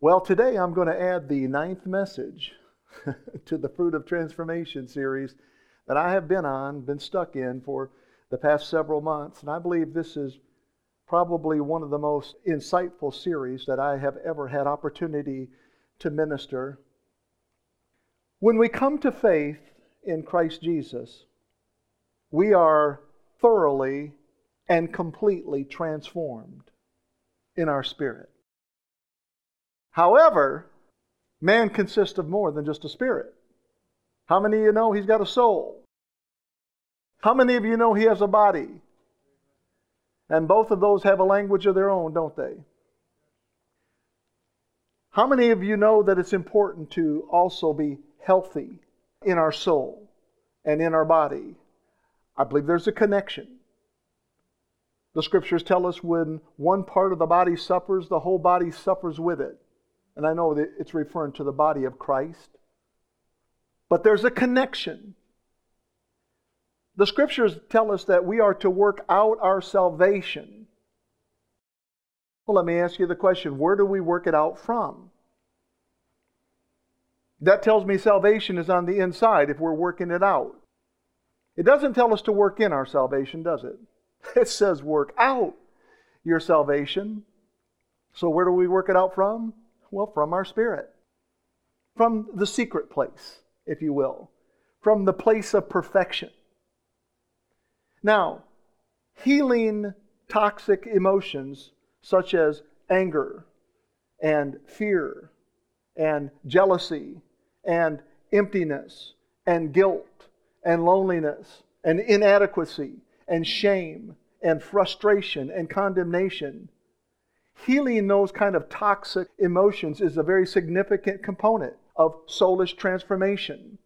Well, today I'm going to add the ninth message to the Fruit of Transformation series that I have been on, been stuck in for the past several months. And I believe this is probably one of the most insightful series that I have ever had opportunity to minister. When we come to faith in Christ Jesus, we are thoroughly and completely transformed in our spirit. However, man consists of more than just a spirit. How many of you know he's got a soul? How many of you know he has a body? And both of those have a language of their own, don't they? How many of you know that it's important to also be healthy in our soul and in our body? I believe there's a connection. The scriptures tell us when one part of the body suffers, the whole body suffers with it. And I know that it's referring to the body of Christ. But there's a connection. The scriptures tell us that we are to work out our salvation. Well, let me ask you the question where do we work it out from? That tells me salvation is on the inside if we're working it out. It doesn't tell us to work in our salvation, does it? It says work out your salvation. So, where do we work it out from? Well, from our spirit, from the secret place, if you will, from the place of perfection. Now, healing toxic emotions such as anger and fear and jealousy and emptiness and guilt and loneliness and inadequacy and shame and frustration and condemnation healing those kind of toxic emotions is a very significant component of soulish transformation.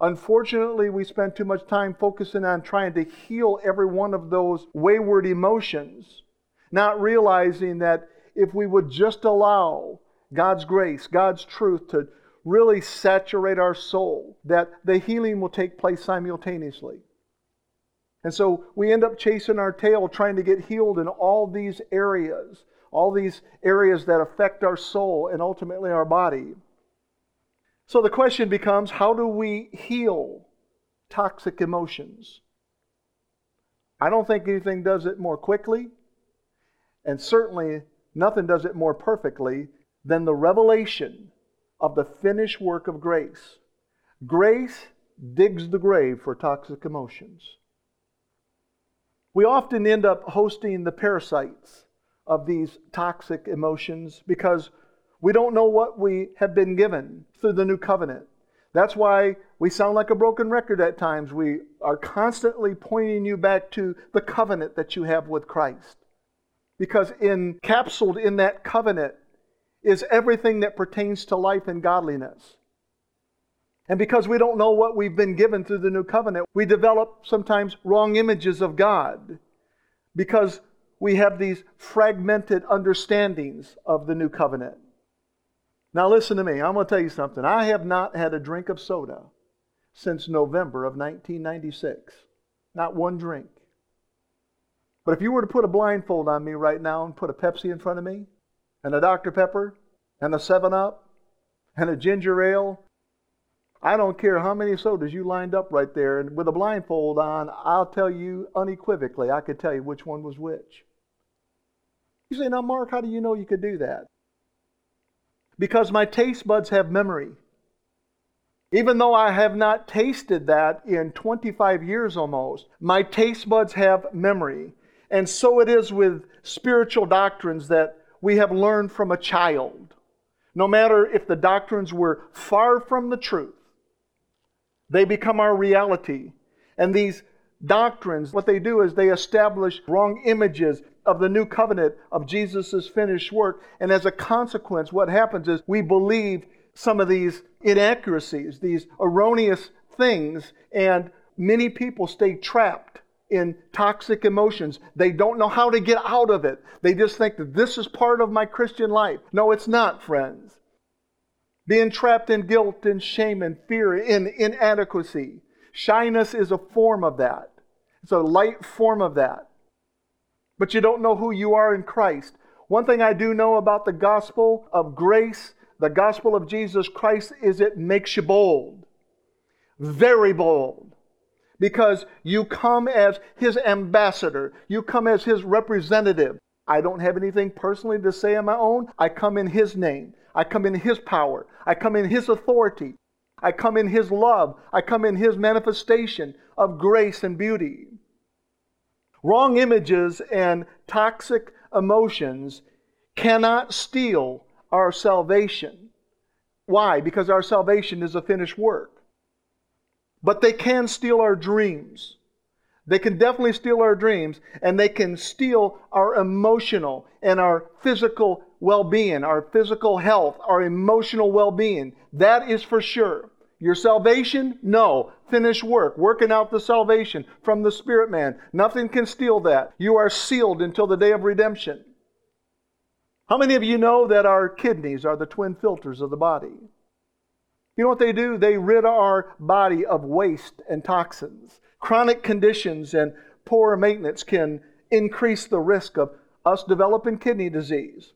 Unfortunately, we spend too much time focusing on trying to heal every one of those wayward emotions, not realizing that if we would just allow God's grace, God's truth to really saturate our soul, that the healing will take place simultaneously. And so we end up chasing our tail trying to get healed in all these areas, all these areas that affect our soul and ultimately our body. So the question becomes how do we heal toxic emotions? I don't think anything does it more quickly, and certainly nothing does it more perfectly than the revelation of the finished work of grace. Grace digs the grave for toxic emotions. We often end up hosting the parasites of these toxic emotions because we don't know what we have been given through the new covenant. That's why we sound like a broken record at times. We are constantly pointing you back to the covenant that you have with Christ. Because encapsulated in that covenant is everything that pertains to life and godliness. And because we don't know what we've been given through the new covenant, we develop sometimes wrong images of God because we have these fragmented understandings of the new covenant. Now, listen to me. I'm going to tell you something. I have not had a drink of soda since November of 1996. Not one drink. But if you were to put a blindfold on me right now and put a Pepsi in front of me, and a Dr. Pepper, and a 7 Up, and a ginger ale, I don't care how many sodas you lined up right there, and with a blindfold on, I'll tell you unequivocally, I could tell you which one was which. You say, now, Mark, how do you know you could do that? Because my taste buds have memory. Even though I have not tasted that in 25 years almost, my taste buds have memory. And so it is with spiritual doctrines that we have learned from a child. No matter if the doctrines were far from the truth, they become our reality. And these doctrines, what they do is they establish wrong images of the new covenant of Jesus' finished work. And as a consequence, what happens is we believe some of these inaccuracies, these erroneous things, and many people stay trapped in toxic emotions. They don't know how to get out of it. They just think that this is part of my Christian life. No, it's not, friends being trapped in guilt and shame and fear, in inadequacy. Shyness is a form of that. It's a light form of that. But you don't know who you are in Christ. One thing I do know about the gospel of grace, the gospel of Jesus Christ, is it makes you bold. Very bold. Because you come as his ambassador, you come as his representative. I don't have anything personally to say on my own. I come in his name, I come in his power, I come in his authority, I come in his love, I come in his manifestation of grace and beauty. Wrong images and toxic emotions cannot steal our salvation. Why? Because our salvation is a finished work. But they can steal our dreams. They can definitely steal our dreams, and they can steal our emotional and our physical well being, our physical health, our emotional well being. That is for sure. Your salvation? No. Finished work. Working out the salvation from the Spirit man. Nothing can steal that. You are sealed until the day of redemption. How many of you know that our kidneys are the twin filters of the body? You know what they do? They rid our body of waste and toxins. Chronic conditions and poor maintenance can increase the risk of us developing kidney disease.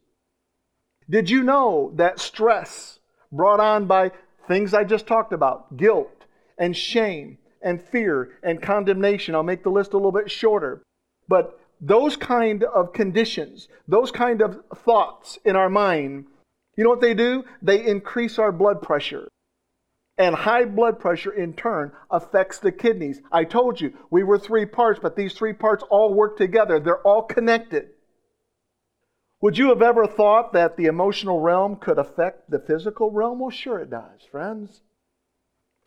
Did you know that stress brought on by things I just talked about, guilt and shame and fear and condemnation, I'll make the list a little bit shorter, but those kind of conditions, those kind of thoughts in our mind, you know what they do? They increase our blood pressure. And high blood pressure, in turn, affects the kidneys. I told you, we were three parts, but these three parts all work together. They're all connected. Would you have ever thought that the emotional realm could affect the physical realm? Well, sure it does, friends.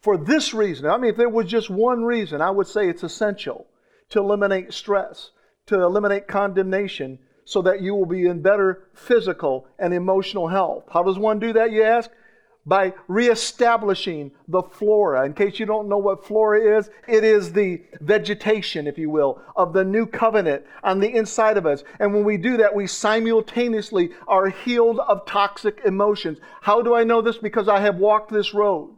For this reason, I mean, if there was just one reason, I would say it's essential to eliminate stress, to eliminate condemnation, so that you will be in better physical and emotional health. How does one do that, you ask? By reestablishing the flora. In case you don't know what flora is, it is the vegetation, if you will, of the new covenant on the inside of us. And when we do that, we simultaneously are healed of toxic emotions. How do I know this? Because I have walked this road.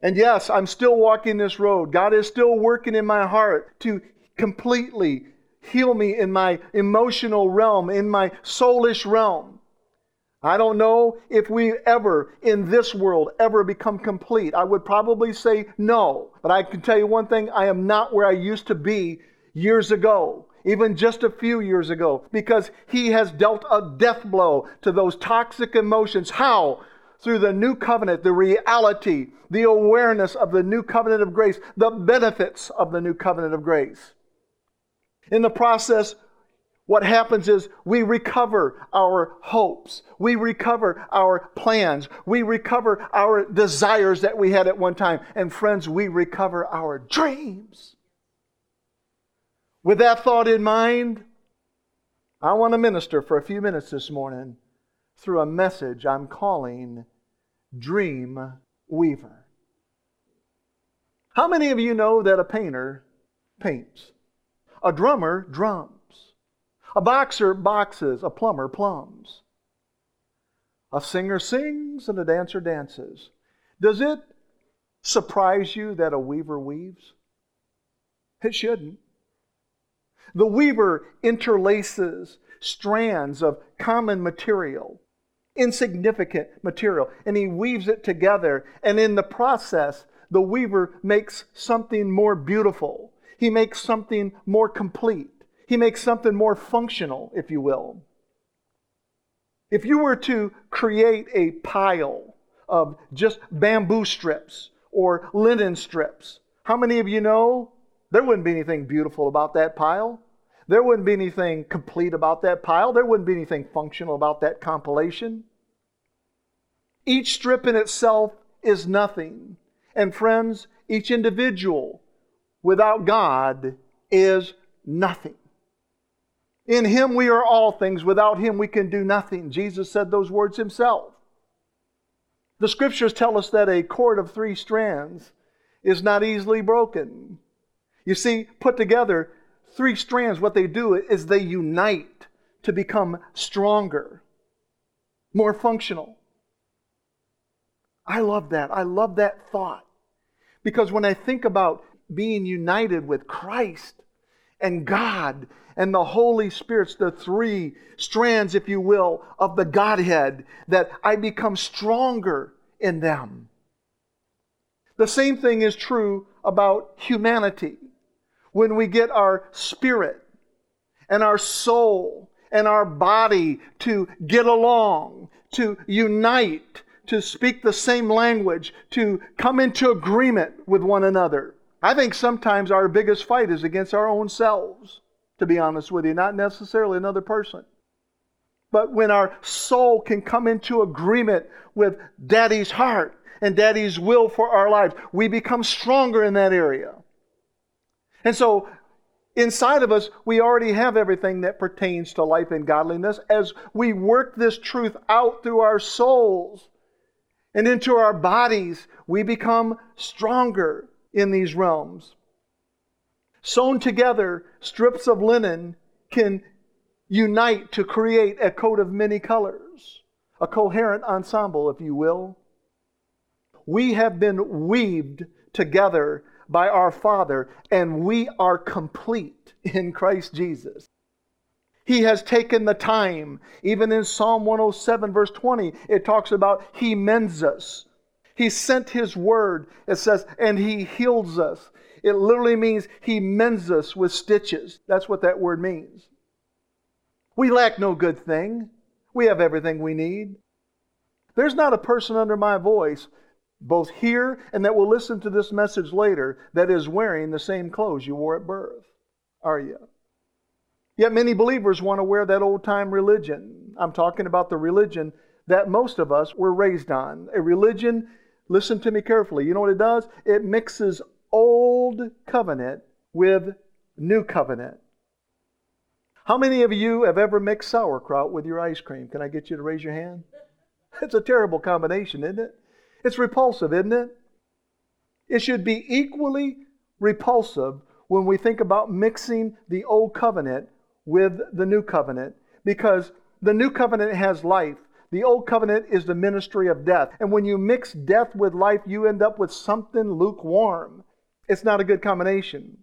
And yes, I'm still walking this road. God is still working in my heart to completely heal me in my emotional realm, in my soulish realm. I don't know if we ever, in this world, ever become complete. I would probably say no. But I can tell you one thing I am not where I used to be years ago, even just a few years ago, because He has dealt a death blow to those toxic emotions. How? Through the new covenant, the reality, the awareness of the new covenant of grace, the benefits of the new covenant of grace. In the process, what happens is we recover our hopes. We recover our plans. We recover our desires that we had at one time. And friends, we recover our dreams. With that thought in mind, I want to minister for a few minutes this morning through a message I'm calling Dream Weaver. How many of you know that a painter paints? A drummer drums. A boxer boxes, a plumber plums. A singer sings and a dancer dances. Does it surprise you that a weaver weaves? It shouldn't. The weaver interlaces strands of common material, insignificant material, and he weaves it together. And in the process, the weaver makes something more beautiful. He makes something more complete. He makes something more functional, if you will. If you were to create a pile of just bamboo strips or linen strips, how many of you know there wouldn't be anything beautiful about that pile? There wouldn't be anything complete about that pile. There wouldn't be anything functional about that compilation. Each strip in itself is nothing. And friends, each individual without God is nothing. In him we are all things. Without him we can do nothing. Jesus said those words himself. The scriptures tell us that a cord of three strands is not easily broken. You see, put together, three strands, what they do is they unite to become stronger, more functional. I love that. I love that thought. Because when I think about being united with Christ, and God and the Holy Spirit's the three strands, if you will, of the Godhead, that I become stronger in them. The same thing is true about humanity. When we get our spirit and our soul and our body to get along, to unite, to speak the same language, to come into agreement with one another. I think sometimes our biggest fight is against our own selves, to be honest with you, not necessarily another person. But when our soul can come into agreement with Daddy's heart and Daddy's will for our lives, we become stronger in that area. And so inside of us, we already have everything that pertains to life and godliness. As we work this truth out through our souls and into our bodies, we become stronger in these realms. Sewn together, strips of linen can unite to create a coat of many colors, a coherent ensemble, if you will. We have been weaved together by our Father, and we are complete in Christ Jesus. He has taken the time. Even in Psalm 107, verse 20, it talks about He mends us. He sent His word, it says, and He heals us. It literally means He mends us with stitches. That's what that word means. We lack no good thing. We have everything we need. There's not a person under my voice both here and that will listen to this message later, that is wearing the same clothes you wore at birth. Are you? Yet many believers want to wear that old time religion. I'm talking about the religion that most of us were raised on. A religion, listen to me carefully, you know what it does? It mixes old covenant with new covenant. How many of you have ever mixed sauerkraut with your ice cream? Can I get you to raise your hand? It's a terrible combination, isn't it? It's repulsive, isn't it? It should be equally repulsive when we think about mixing the old covenant with the new covenant because the new covenant has life. The old covenant is the ministry of death. And when you mix death with life, you end up with something lukewarm. It's not a good combination.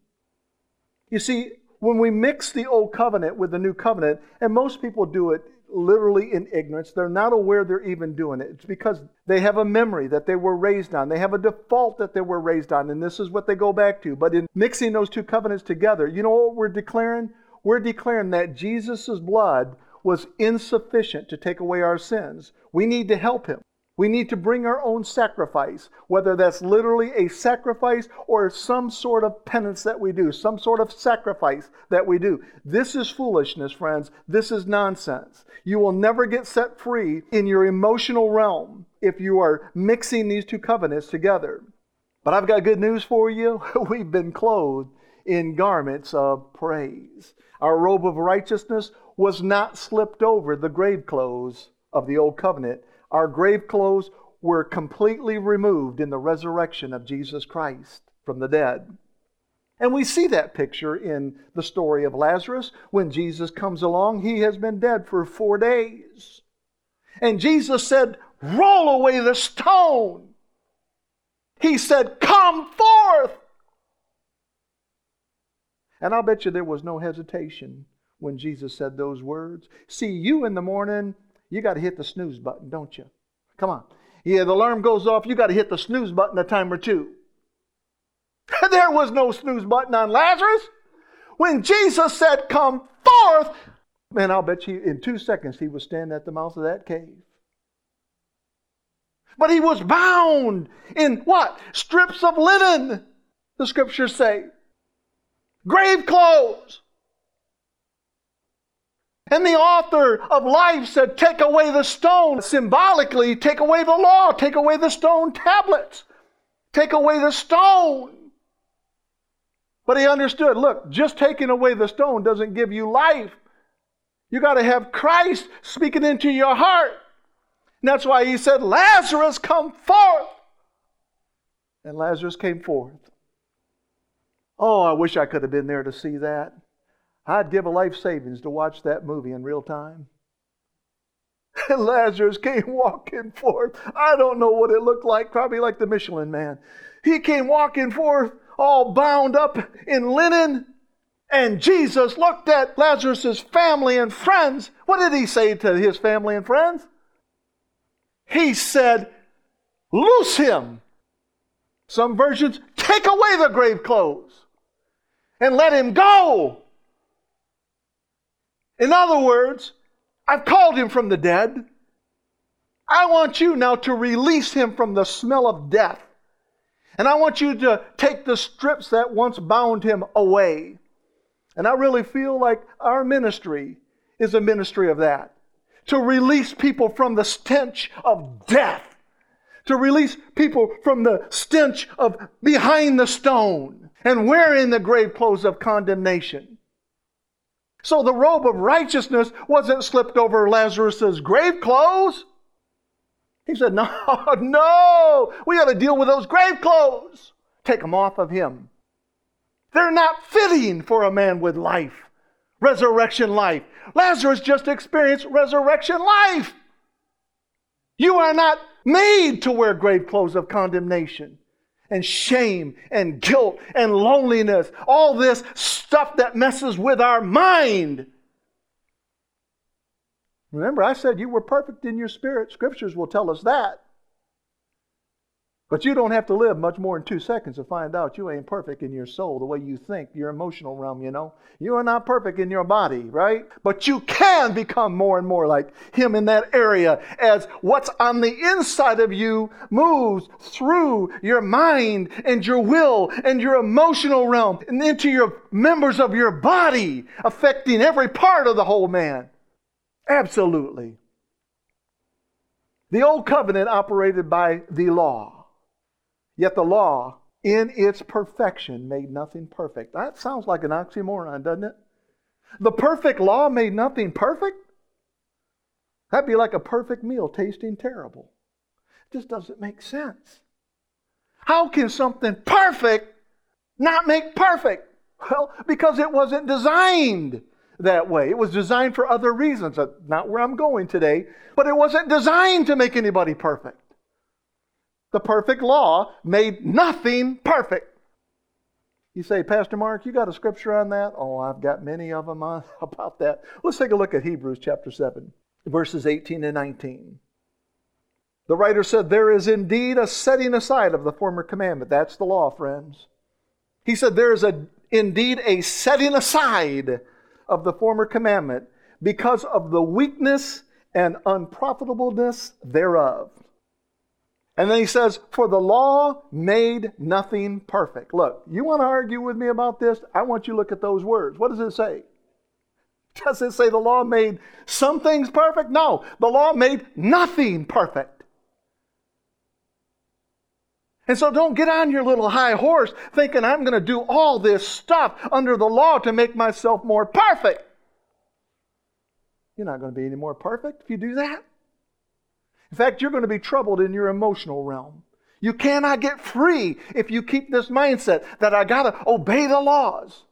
You see, when we mix the old covenant with the new covenant, and most people do it literally in ignorance. They're not aware they're even doing it. It's because they have a memory that they were raised on. They have a default that they were raised on, and this is what they go back to. But in mixing those two covenants together, you know what we're declaring? We're declaring that Jesus' blood was insufficient to take away our sins. We need to help him. We need to bring our own sacrifice, whether that's literally a sacrifice or some sort of penance that we do, some sort of sacrifice that we do. This is foolishness, friends. This is nonsense. You will never get set free in your emotional realm if you are mixing these two covenants together. But I've got good news for you. We've been clothed in garments of praise. Our robe of righteousness was not slipped over the grave clothes of the old covenant our grave clothes were completely removed in the resurrection of Jesus Christ from the dead. And we see that picture in the story of Lazarus. When Jesus comes along, he has been dead for four days. And Jesus said, Roll away the stone. He said, Come forth. And I'll bet you there was no hesitation when Jesus said those words. See you in the morning you got to hit the snooze button, don't you? Come on. Yeah, the alarm goes off, you got to hit the snooze button a time or two. there was no snooze button on Lazarus. When Jesus said, Come forth, man, I'll bet you in two seconds he was standing at the mouth of that cave. But he was bound in what? Strips of linen, the scriptures say. Grave clothes. And the author of life said, Take away the stone. Symbolically, take away the law, take away the stone tablets, take away the stone. But he understood look, just taking away the stone doesn't give you life. You got to have Christ speaking into your heart. And that's why he said, Lazarus, come forth. And Lazarus came forth. Oh, I wish I could have been there to see that. I'd give a life savings to watch that movie in real time. And Lazarus came walking forth. I don't know what it looked like, probably like the Michelin man. He came walking forth, all bound up in linen, And Jesus looked at Lazarus' family and friends. What did he say to his family and friends? He said, Loose him. Some versions, take away the grave clothes and let him go. In other words, I've called him from the dead. I want you now to release him from the smell of death. And I want you to take the strips that once bound him away. And I really feel like our ministry is a ministry of that. To release people from the stench of death. To release people from the stench of behind the stone and wearing the grave clothes of condemnation. So the robe of righteousness wasn't slipped over Lazarus's grave clothes. He said, No, no, we got to deal with those grave clothes. Take them off of him. They're not fitting for a man with life, resurrection life. Lazarus just experienced resurrection life. You are not made to wear grave clothes of condemnation and shame and guilt and loneliness, all this stuff that messes with our mind. Remember, I said you were perfect in your spirit. Scriptures will tell us that. But you don't have to live much more than two seconds to find out you ain't perfect in your soul, the way you think, your emotional realm, you know. You are not perfect in your body, right? But you can become more and more like Him in that area as what's on the inside of you moves through your mind and your will and your emotional realm and into your members of your body, affecting every part of the whole man. Absolutely. The old covenant operated by the law. Yet the law, in its perfection, made nothing perfect. That sounds like an oxymoron, doesn't it? The perfect law made nothing perfect? That'd be like a perfect meal tasting terrible. It just doesn't make sense. How can something perfect not make perfect? Well, because it wasn't designed that way. It was designed for other reasons. Not where I'm going today, but it wasn't designed to make anybody perfect the perfect law made nothing perfect. You say, Pastor Mark, you got a scripture on that? Oh, I've got many of them on, uh, about that. Let's take a look at Hebrews chapter 7, verses 18 and 19. The writer said, There is indeed a setting aside of the former commandment. That's the law, friends. He said, There is a, indeed a setting aside of the former commandment because of the weakness and unprofitableness thereof. And then he says, For the law made nothing perfect. Look, you want to argue with me about this? I want you to look at those words. What does it say? Does it say the law made some things perfect? No, the law made nothing perfect. And so don't get on your little high horse thinking I'm going to do all this stuff under the law to make myself more perfect. You're not going to be any more perfect if you do that. In fact, you're going to be troubled in your emotional realm. You cannot get free if you keep this mindset that I got to obey the laws.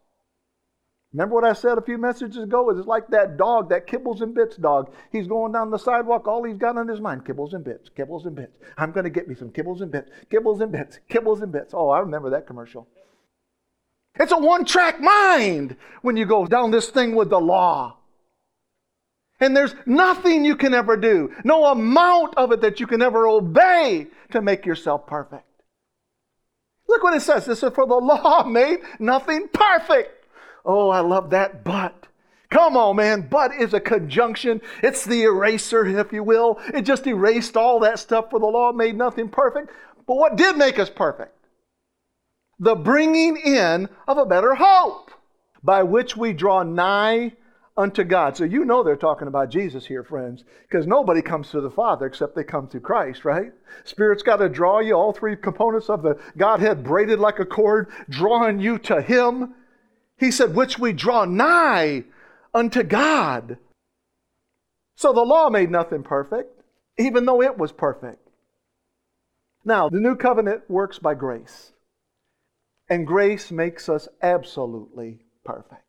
Remember what I said a few messages ago? It's like that dog, that kibbles and bits dog. He's going down the sidewalk, all he's got on his mind, kibbles and bits, kibbles and bits. I'm going to get me some kibbles and bits, kibbles and bits, kibbles and bits. Oh, I remember that commercial. It's a one track mind when you go down this thing with the law. And there's nothing you can ever do, no amount of it that you can ever obey to make yourself perfect. Look what it says. This is for the law made nothing perfect. Oh, I love that but. Come on, man. But is a conjunction. It's the eraser, if you will. It just erased all that stuff for the law made nothing perfect. But what did make us perfect? The bringing in of a better hope by which we draw nigh unto God. So you know they're talking about Jesus here, friends, because nobody comes to the Father except they come through Christ, right? Spirit's got to draw you, all three components of the Godhead braided like a cord, drawing you to Him. He said, which we draw nigh unto God. So the law made nothing perfect, even though it was perfect. Now, the new covenant works by grace. And grace makes us absolutely perfect.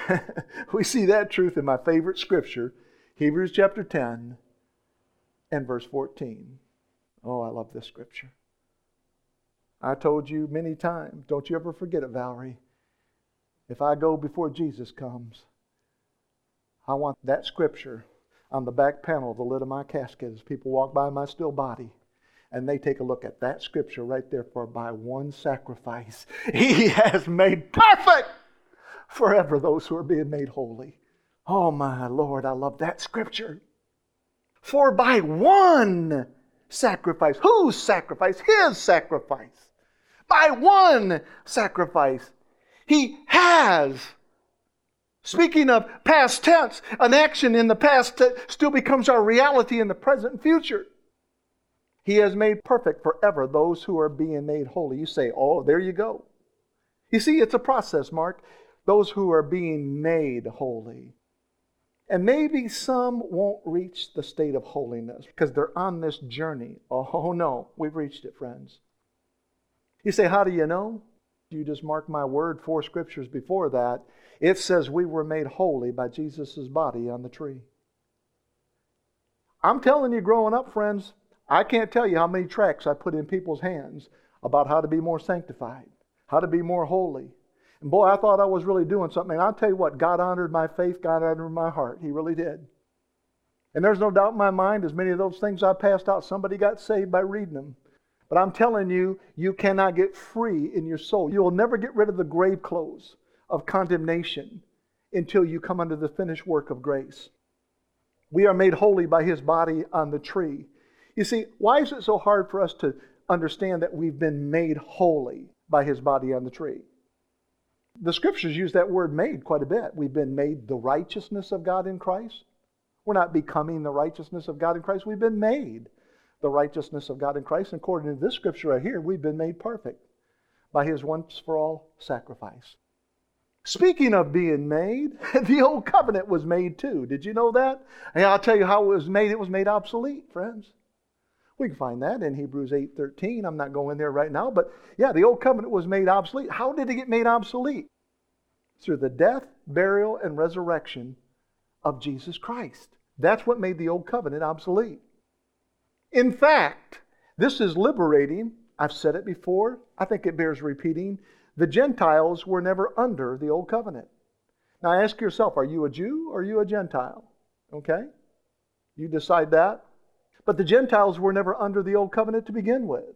we see that truth in my favorite scripture, Hebrews chapter 10 and verse 14. Oh, I love this scripture. I told you many times, don't you ever forget it, Valerie. If I go before Jesus comes, I want that scripture on the back panel of the lid of my casket as people walk by my still body and they take a look at that scripture right there for by one sacrifice he has made perfect forever those who are being made holy oh my lord i love that scripture for by one sacrifice whose sacrifice his sacrifice by one sacrifice he has Speaking of past tense, an action in the past still becomes our reality in the present and future. He has made perfect forever those who are being made holy. You say, oh, there you go. You see, it's a process, Mark. Those who are being made holy. And maybe some won't reach the state of holiness because they're on this journey. Oh, no, we've reached it, friends. You say, how do you know? You just mark my word, four scriptures before that. It says we were made holy by Jesus' body on the tree. I'm telling you, growing up, friends, I can't tell you how many tracts I put in people's hands about how to be more sanctified, how to be more holy. And boy, I thought I was really doing something. And I'll tell you what, God honored my faith, God honored my heart. He really did. And there's no doubt in my mind, as many of those things I passed out, somebody got saved by reading them. But I'm telling you, you cannot get free in your soul. You will never get rid of the grave clothes of condemnation until you come under the finished work of grace. We are made holy by his body on the tree. You see, why is it so hard for us to understand that we've been made holy by his body on the tree? The scriptures use that word made quite a bit. We've been made the righteousness of God in Christ. We're not becoming the righteousness of God in Christ. We've been made the righteousness of God in Christ. And according to this scripture right here, we've been made perfect by his once for all sacrifice. Speaking of being made, the old covenant was made too. Did you know that? And I'll tell you how it was made. It was made obsolete, friends. We can find that in Hebrews 8:13. I'm not going there right now, but yeah, the old covenant was made obsolete. How did it get made obsolete? Through the death, burial, and resurrection of Jesus Christ. That's what made the old covenant obsolete. In fact, this is liberating. I've said it before. I think it bears repeating. The Gentiles were never under the old covenant. Now ask yourself, are you a Jew or are you a Gentile? Okay? You decide that. But the Gentiles were never under the old covenant to begin with.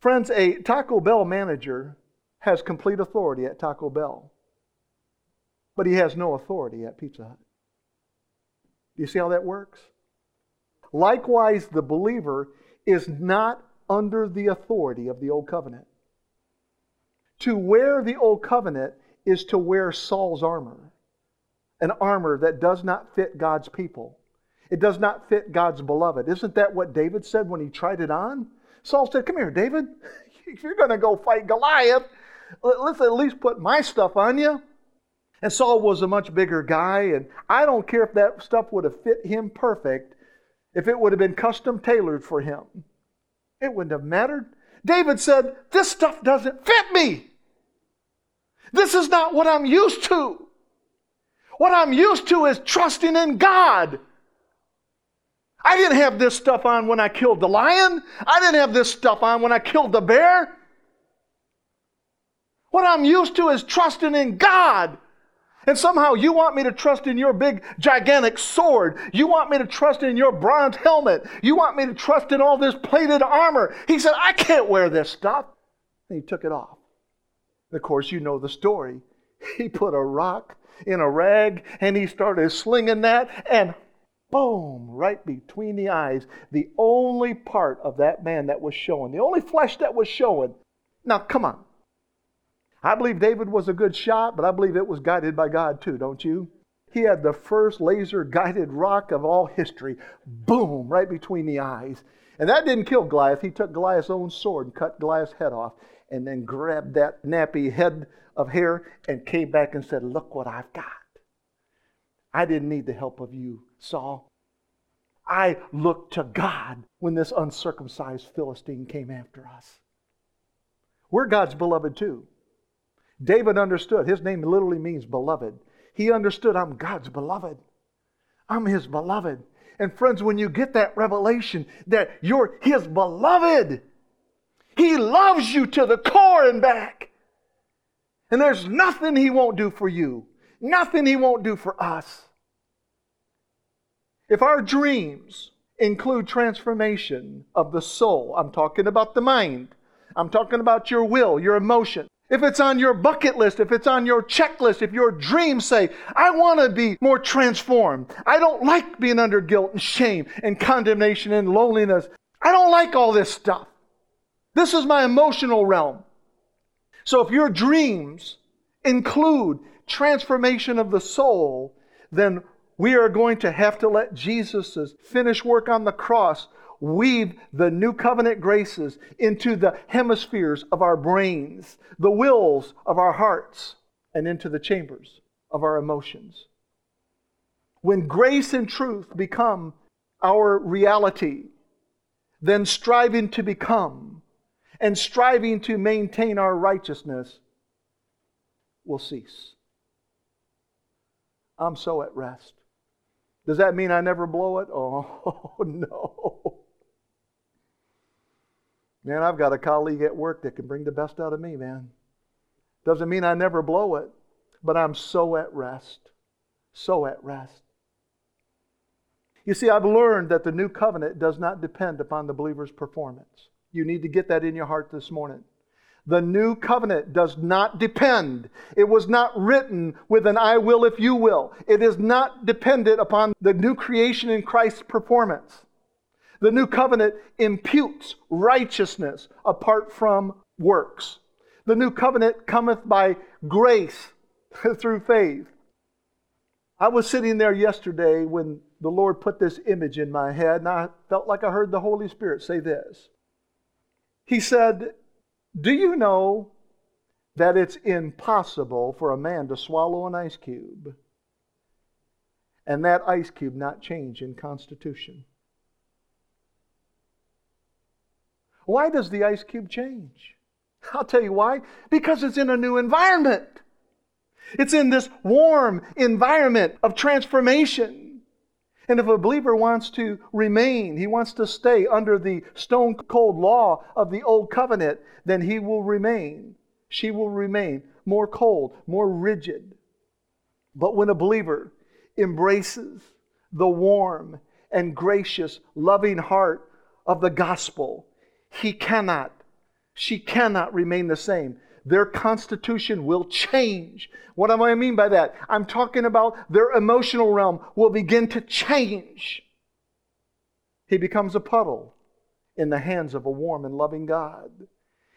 Friends, a Taco Bell manager has complete authority at Taco Bell, but he has no authority at Pizza Hut. Do you see how that works? Likewise, the believer is not under the authority of the old covenant. To wear the old covenant is to wear Saul's armor, an armor that does not fit God's people. It does not fit God's beloved. Isn't that what David said when he tried it on? Saul said, Come here, David. If you're going to go fight Goliath, let's at least put my stuff on you. And Saul was a much bigger guy, and I don't care if that stuff would have fit him perfect, if it would have been custom tailored for him. It wouldn't have mattered. David said, This stuff doesn't fit me. This is not what I'm used to. What I'm used to is trusting in God. I didn't have this stuff on when I killed the lion. I didn't have this stuff on when I killed the bear. What I'm used to is trusting in God. And somehow you want me to trust in your big, gigantic sword. You want me to trust in your bronze helmet. You want me to trust in all this plated armor. He said, I can't wear this stuff. And he took it off. Of course, you know the story. He put a rock in a rag and he started slinging that, and boom, right between the eyes, the only part of that man that was showing, the only flesh that was showing. Now, come on. I believe David was a good shot, but I believe it was guided by God too, don't you? He had the first laser guided rock of all history. Boom, right between the eyes. And that didn't kill Goliath. He took Goliath's own sword and cut Goliath's head off and then grabbed that nappy head of hair and came back and said, Look what I've got. I didn't need the help of you, Saul. I looked to God when this uncircumcised Philistine came after us. We're God's beloved too. David understood. His name literally means beloved. He understood I'm God's beloved. I'm his beloved. And friends, when you get that revelation that you're his beloved, he loves you to the core and back. And there's nothing He won't do for you, nothing He won't do for us. If our dreams include transformation of the soul, I'm talking about the mind, I'm talking about your will, your emotion. If it's on your bucket list, if it's on your checklist, if your dreams say, I want to be more transformed. I don't like being under guilt and shame and condemnation and loneliness. I don't like all this stuff. This is my emotional realm. So if your dreams include transformation of the soul, then we are going to have to let Jesus' finished work on the cross weave the new covenant graces into the hemispheres of our brains, the wills of our hearts, and into the chambers of our emotions. When grace and truth become our reality, then striving to become and striving to maintain our righteousness will cease. I'm so at rest. Does that mean I never blow it? Oh, no. Man, I've got a colleague at work that can bring the best out of me, man. Doesn't mean I never blow it, but I'm so at rest. So at rest. You see, I've learned that the new covenant does not depend upon the believer's performance. You need to get that in your heart this morning. The new covenant does not depend. It was not written with an I will if you will. It is not dependent upon the new creation in Christ's performance. The new covenant imputes righteousness apart from works. The new covenant cometh by grace through faith. I was sitting there yesterday when the Lord put this image in my head, and I felt like I heard the Holy Spirit say this. He said, Do you know that it's impossible for a man to swallow an ice cube and that ice cube not change in constitution? Why does the ice cube change? I'll tell you why. Because it's in a new environment. It's in this warm environment of transformation. And if a believer wants to remain, he wants to stay under the stone cold law of the old covenant, then he will remain. She will remain more cold, more rigid. But when a believer embraces the warm and gracious, loving heart of the gospel, he cannot, she cannot remain the same. Their constitution will change. What do I mean by that? I'm talking about their emotional realm will begin to change. He becomes a puddle in the hands of a warm and loving God.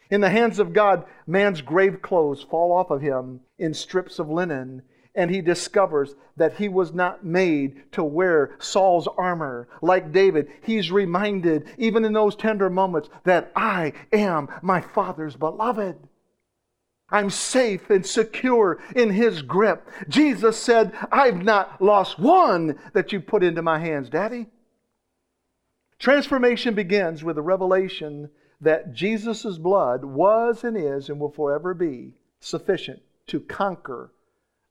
In the hands of God, man's grave clothes fall off of him in strips of linen and he discovers that he was not made to wear Saul's armor like David. He's reminded, even in those tender moments, that I am my Father's beloved. I'm safe and secure in his grip. Jesus said, I've not lost one that you put into my hands, Daddy. Transformation begins with the revelation that Jesus' blood was and is and will forever be sufficient to conquer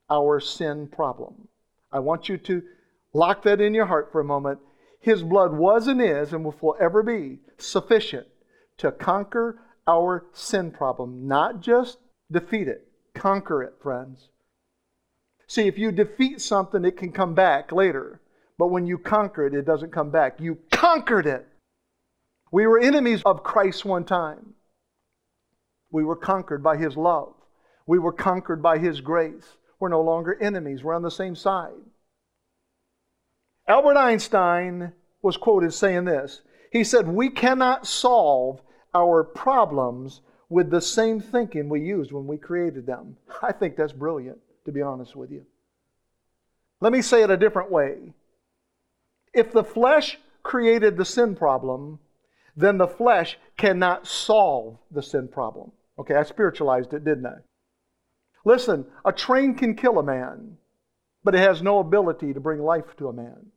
our sin problem. I want you to lock that in your heart for a moment. His blood was and is and will forever be sufficient to conquer our sin problem, not just defeat it, conquer it, friends. See, if you defeat something, it can come back later. But when you conquer it, it doesn't come back. You conquered it. We were enemies of Christ one time. We were conquered by His love. We were conquered by His grace. We're no longer enemies, we're on the same side. Albert Einstein was quoted saying this He said, We cannot solve our problems with the same thinking we used when we created them. I think that's brilliant, to be honest with you. Let me say it a different way. If the flesh created the sin problem, then the flesh cannot solve the sin problem. Okay, I spiritualized it, didn't I? Listen, a train can kill a man, but it has no ability to bring life to a man.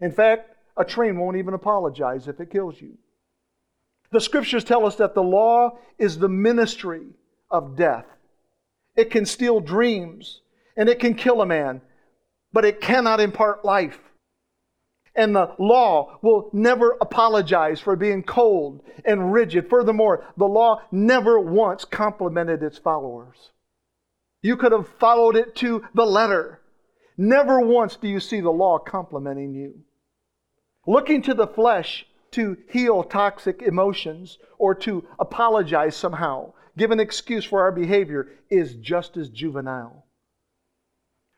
In fact, a train won't even apologize if it kills you. The scriptures tell us that the law is the ministry of death. It can steal dreams and it can kill a man, but it cannot impart life. And the law will never apologize for being cold and rigid. Furthermore, the law never once complimented its followers. You could have followed it to the letter. Never once do you see the law complimenting you. Looking to the flesh to heal toxic emotions or to apologize somehow, give an excuse for our behavior, is just as juvenile.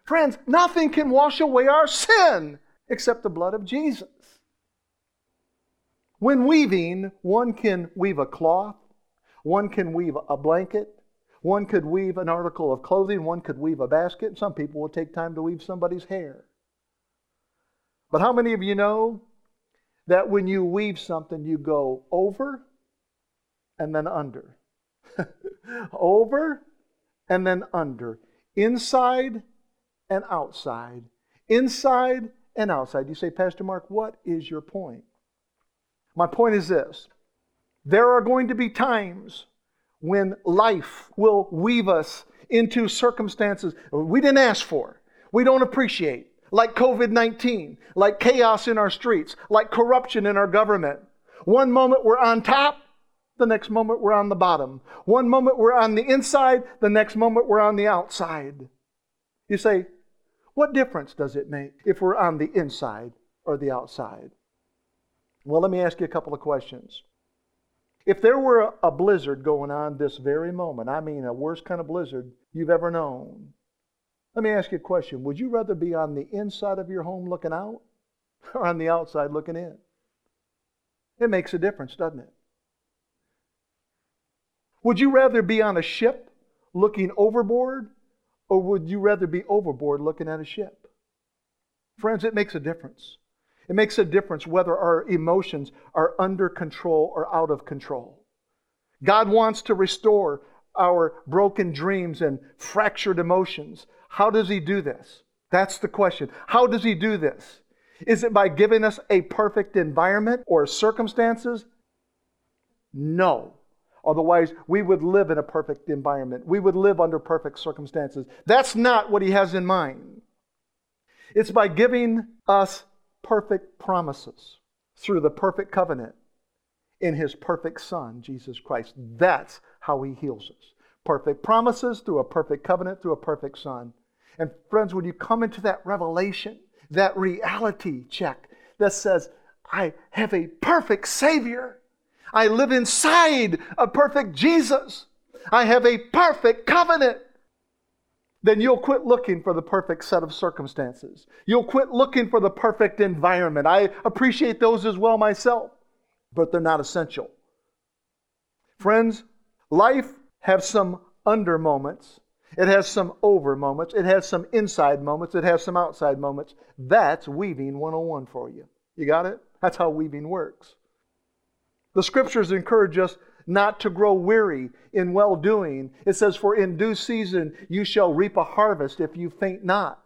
Friends, nothing can wash away our sin except the blood of Jesus. When weaving, one can weave a cloth, one can weave a blanket, one could weave an article of clothing, one could weave a basket. Some people will take time to weave somebody's hair. But how many of you know that when you weave something, you go over and then under? over and then under. Inside and outside. Inside and outside. You say, Pastor Mark, what is your point? My point is this there are going to be times when life will weave us into circumstances we didn't ask for, we don't appreciate, like COVID 19, like chaos in our streets, like corruption in our government. One moment we're on top, the next moment we're on the bottom. One moment we're on the inside, the next moment we're on the outside. You say, what difference does it make if we're on the inside or the outside? Well, let me ask you a couple of questions. If there were a blizzard going on this very moment, I mean a worst kind of blizzard you've ever known, let me ask you a question. Would you rather be on the inside of your home looking out or on the outside looking in? It makes a difference, doesn't it? Would you rather be on a ship looking overboard or would you rather be overboard looking at a ship? Friends, it makes a difference. It makes a difference whether our emotions are under control or out of control. God wants to restore our broken dreams and fractured emotions. How does He do this? That's the question. How does He do this? Is it by giving us a perfect environment or circumstances? No. Otherwise, we would live in a perfect environment. We would live under perfect circumstances. That's not what He has in mind. It's by giving us perfect promises through the perfect covenant in his perfect Son, Jesus Christ. That's how he heals us. Perfect promises through a perfect covenant through a perfect Son. And friends, when you come into that revelation, that reality check that says, I have a perfect Savior, I live inside a perfect Jesus, I have a perfect covenant then you'll quit looking for the perfect set of circumstances. You'll quit looking for the perfect environment. I appreciate those as well myself, but they're not essential. Friends, life has some under moments. It has some over moments. It has some inside moments. It has some outside moments. That's weaving 101 for you. You got it? That's how weaving works. The scriptures encourage us not to grow weary in well doing. It says, For in due season you shall reap a harvest if you faint not.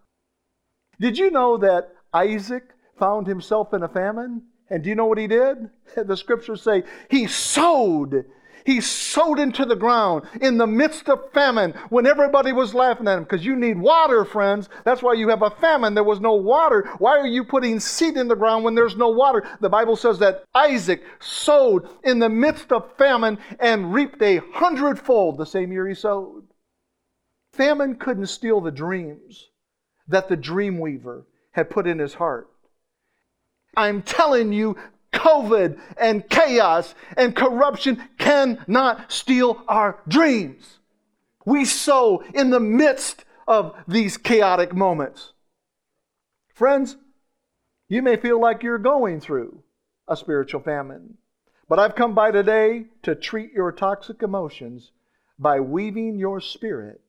Did you know that Isaac found himself in a famine? And do you know what he did? The scriptures say he sowed he sowed into the ground in the midst of famine when everybody was laughing at him because you need water, friends. That's why you have a famine. There was no water. Why are you putting seed in the ground when there's no water? The Bible says that Isaac sowed in the midst of famine and reaped a hundredfold the same year he sowed. Famine couldn't steal the dreams that the dream weaver had put in his heart. I'm telling you, COVID and chaos and corruption cannot steal our dreams. We sow in the midst of these chaotic moments. Friends, you may feel like you're going through a spiritual famine, but I've come by today to treat your toxic emotions by weaving your spirit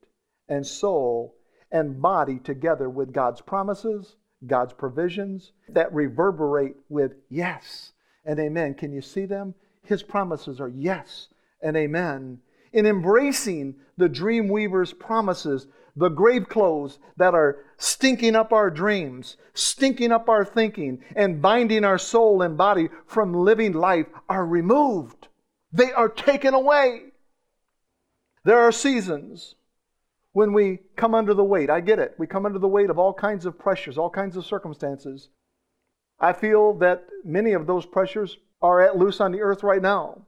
and soul and body together with God's promises God's provisions that reverberate with yes and amen. Can you see them? His promises are yes and amen. In embracing the dream weaver's promises, the grave clothes that are stinking up our dreams, stinking up our thinking, and binding our soul and body from living life are removed. They are taken away. There are seasons when we come under the weight. I get it. We come under the weight of all kinds of pressures, all kinds of circumstances. I feel that many of those pressures are at loose on the earth right now.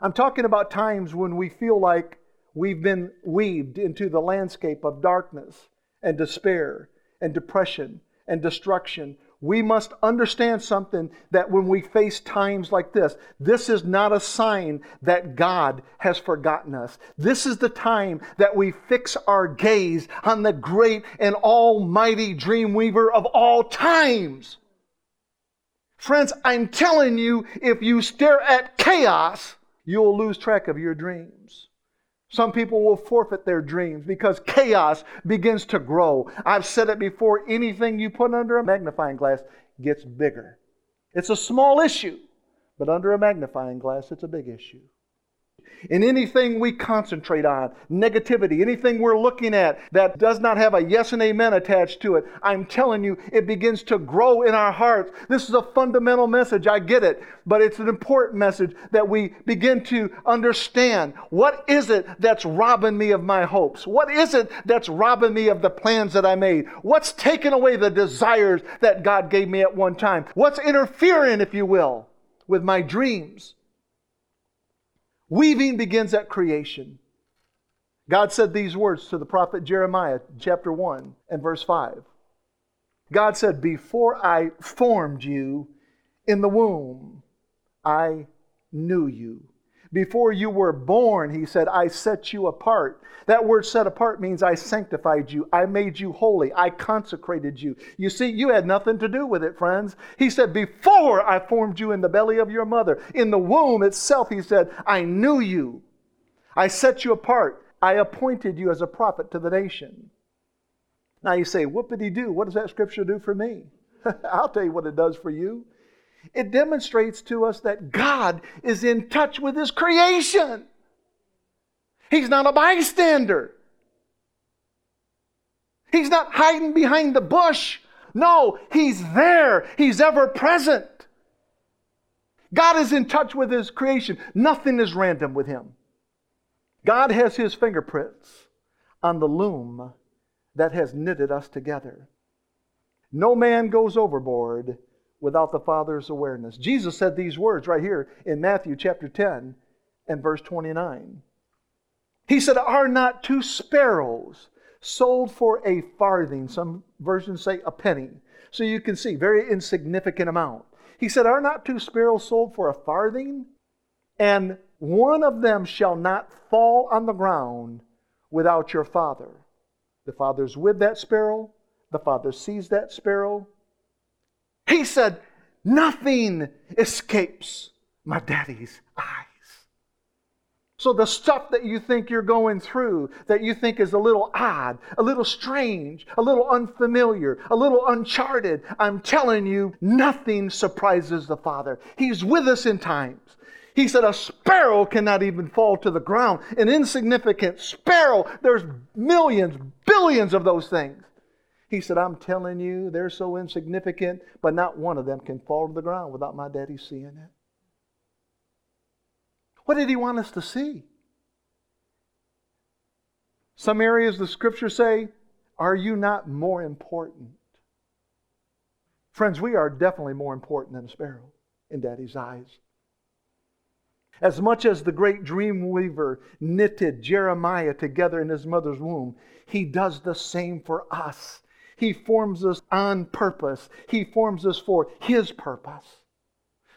I'm talking about times when we feel like we've been weaved into the landscape of darkness and despair and depression and destruction. We must understand something that when we face times like this, this is not a sign that God has forgotten us. This is the time that we fix our gaze on the great and almighty dream weaver of all times. Friends, I'm telling you, if you stare at chaos, you'll lose track of your dreams. Some people will forfeit their dreams because chaos begins to grow. I've said it before anything you put under a magnifying glass gets bigger. It's a small issue, but under a magnifying glass, it's a big issue. In anything we concentrate on, negativity, anything we're looking at that does not have a yes and amen attached to it, I'm telling you, it begins to grow in our hearts. This is a fundamental message, I get it, but it's an important message that we begin to understand. What is it that's robbing me of my hopes? What is it that's robbing me of the plans that I made? What's taking away the desires that God gave me at one time? What's interfering, if you will, with my dreams? Weaving begins at creation. God said these words to the prophet Jeremiah, chapter 1 and verse 5. God said, Before I formed you in the womb, I knew you. Before you were born, he said, I set you apart. That word set apart means I sanctified you. I made you holy. I consecrated you. You see, you had nothing to do with it, friends. He said, Before I formed you in the belly of your mother, in the womb itself, he said, I knew you. I set you apart. I appointed you as a prophet to the nation. Now you say, What did he do? What does that scripture do for me? I'll tell you what it does for you. It demonstrates to us that God is in touch with His creation. He's not a bystander. He's not hiding behind the bush. No, He's there. He's ever present. God is in touch with His creation. Nothing is random with Him. God has His fingerprints on the loom that has knitted us together. No man goes overboard without the Father's awareness. Jesus said these words right here in Matthew chapter 10 and verse 29. He said, Are not two sparrows sold for a farthing? Some versions say a penny. So you can see, very insignificant amount. He said, Are not two sparrows sold for a farthing? And one of them shall not fall on the ground without your Father. The Father's with that sparrow. The Father sees that sparrow. He said, Nothing escapes my daddy's eyes. So, the stuff that you think you're going through, that you think is a little odd, a little strange, a little unfamiliar, a little uncharted, I'm telling you, nothing surprises the Father. He's with us in times. He said, A sparrow cannot even fall to the ground. An insignificant sparrow, there's millions, billions of those things. He said, I'm telling you, they're so insignificant, but not one of them can fall to the ground without my daddy seeing it. What did he want us to see? Some areas the scriptures say, Are you not more important? Friends, we are definitely more important than a sparrow in daddy's eyes. As much as the great dream weaver knitted Jeremiah together in his mother's womb, he does the same for us. He forms us on purpose, He forms us for His purpose.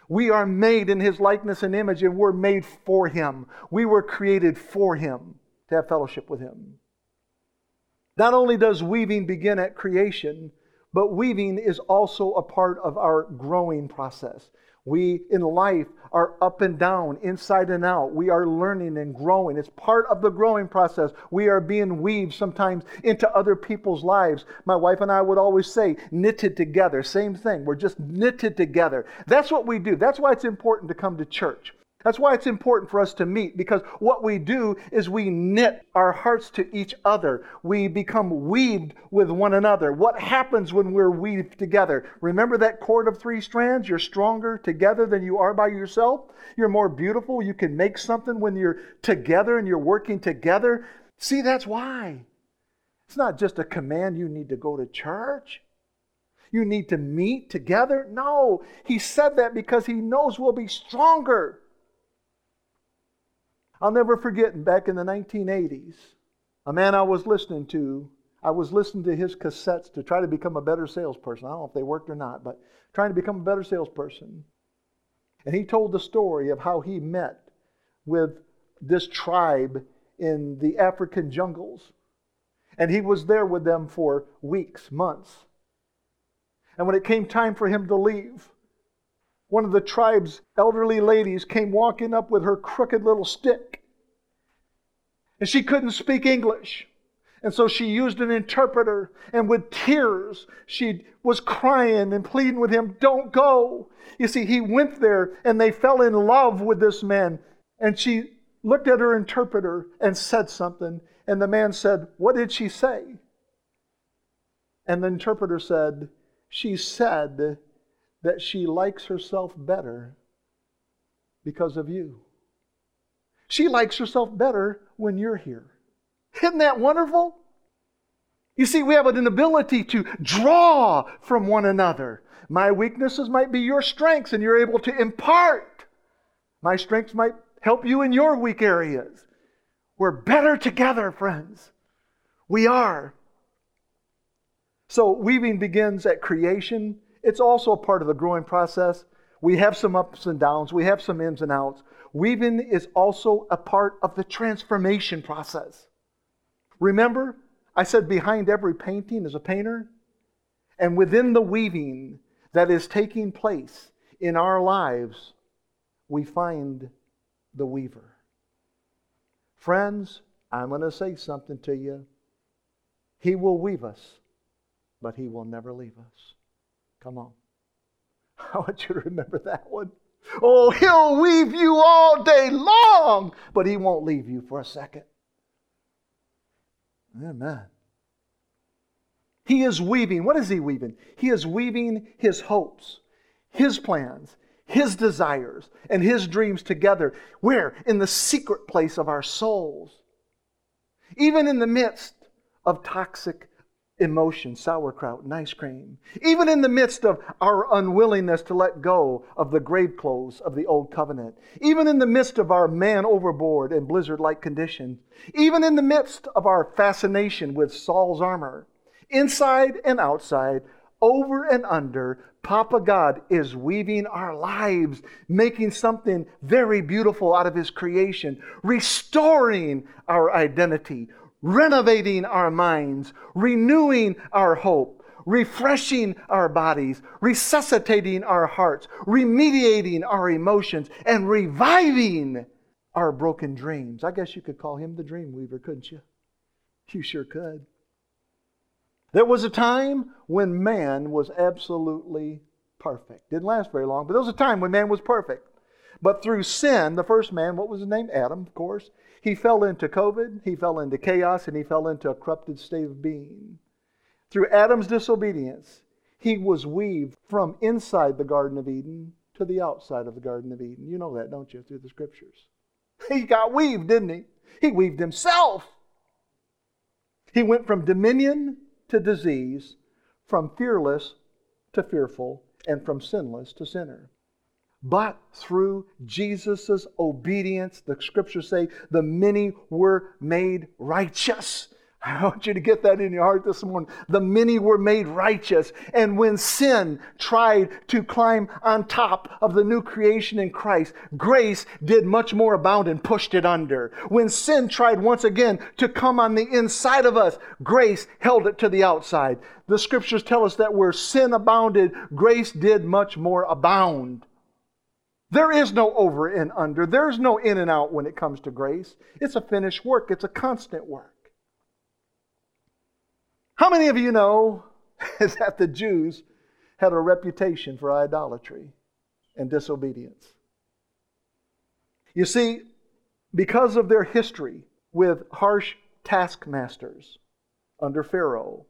We are made in His likeness and image, and we're made for Him. We were created for Him to have fellowship with Him. Not only does weaving begin at creation, but weaving is also a part of our growing process. We in life are up and down, inside and out. We are learning and growing. It's part of the growing process. We are being weaved sometimes into other people's lives. My wife and I would always say, knitted together. Same thing. We're just knitted together. That's what we do. That's why it's important to come to church. That's why it's important for us to meet because what we do is we knit our hearts to each other. We become weaved with one another. What happens when we're weaved together? Remember that cord of three strands? You're stronger together than you are by yourself. You're more beautiful. You can make something when you're together and you're working together. See, that's why. It's not just a command you need to go to church. You need to meet together. No, he said that because he knows we'll be stronger. I'll never forget back in the 1980s, a man I was listening to, I was listening to his cassettes to try to become a better salesperson. I don't know if they worked or not, but trying to become a better salesperson. And he told the story of how he met with this tribe in the African jungles. And he was there with them for weeks, months. And when it came time for him to leave, one of the tribe's elderly ladies came walking up with her crooked little stick. And she couldn't speak English. And so she used an interpreter, and with tears, she was crying and pleading with him, Don't go. You see, he went there, and they fell in love with this man. And she looked at her interpreter and said something. And the man said, What did she say? And the interpreter said, She said that she likes herself better because of you. She likes herself better when you're here. Isn't that wonderful? You see, we have an ability to draw from one another. My weaknesses might be your strengths, and you're able to impart. My strengths might help you in your weak areas. We're better together, friends. We are. So, weaving begins at creation. It's also a part of the growing process. We have some ups and downs, we have some ins and outs. Weaving is also a part of the transformation process. Remember, I said behind every painting is a painter. And within the weaving that is taking place in our lives, we find the weaver. Friends, I'm going to say something to you. He will weave us, but He will never leave us. Come on. I want you to remember that one. Oh, He'll weave you all day long, but He won't leave you for a second. Amen. He is weaving. What is he weaving? He is weaving his hopes, his plans, his desires, and his dreams together. Where? In the secret place of our souls. Even in the midst of toxic emotion, sauerkraut, and ice cream. Even in the midst of our unwillingness to let go of the grave clothes of the old covenant. Even in the midst of our man overboard and blizzard like conditions. Even in the midst of our fascination with Saul's armor. Inside and outside, over and under, Papa God is weaving our lives, making something very beautiful out of His creation, restoring our identity, renovating our minds, renewing our hope, refreshing our bodies, resuscitating our hearts, remediating our emotions, and reviving our broken dreams. I guess you could call him the dream weaver, couldn't you? You sure could. There was a time when man was absolutely perfect. Didn't last very long, but there was a time when man was perfect. But through sin, the first man, what was his name? Adam, of course. He fell into COVID, he fell into chaos, and he fell into a corrupted state of being. Through Adam's disobedience, he was weaved from inside the Garden of Eden to the outside of the Garden of Eden. You know that, don't you, through the scriptures? He got weaved, didn't he? He weaved himself. He went from dominion to disease, from fearless to fearful, and from sinless to sinner. But through Jesus' obedience, the scriptures say, the many were made righteous. I want you to get that in your heart this morning. The many were made righteous. And when sin tried to climb on top of the new creation in Christ, grace did much more abound and pushed it under. When sin tried once again to come on the inside of us, grace held it to the outside. The scriptures tell us that where sin abounded, grace did much more abound. There is no over and under. There's no in and out when it comes to grace. It's a finished work, it's a constant work. How many of you know that the Jews had a reputation for idolatry and disobedience? You see, because of their history with harsh taskmasters under Pharaoh,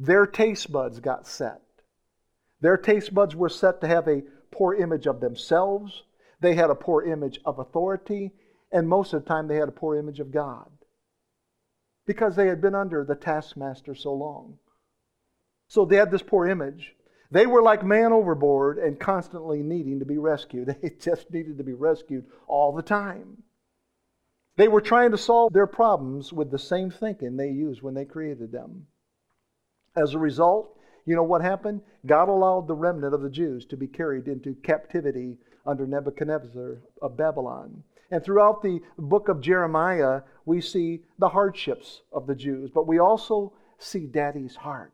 their taste buds got set. Their taste buds were set to have a poor image of themselves, they had a poor image of authority, and most of the time they had a poor image of God because they had been under the taskmaster so long. So they had this poor image. They were like man overboard and constantly needing to be rescued. They just needed to be rescued all the time. They were trying to solve their problems with the same thinking they used when they created them. As a result, you know what happened? God allowed the remnant of the Jews to be carried into captivity under Nebuchadnezzar of Babylon. And throughout the book of Jeremiah, we see the hardships of the Jews, but we also see daddy's heart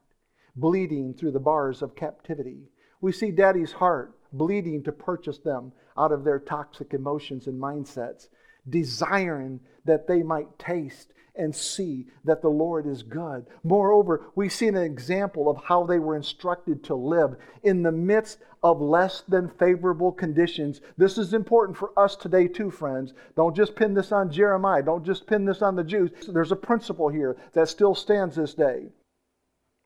bleeding through the bars of captivity. We see daddy's heart bleeding to purchase them out of their toxic emotions and mindsets, desiring that they might taste and see that the Lord is good. Moreover, we see an example of how they were instructed to live in the midst of less than favorable conditions. This is important for us today, too, friends. Don't just pin this on Jeremiah, don't just pin this on the Jews. There's a principle here that still stands this day.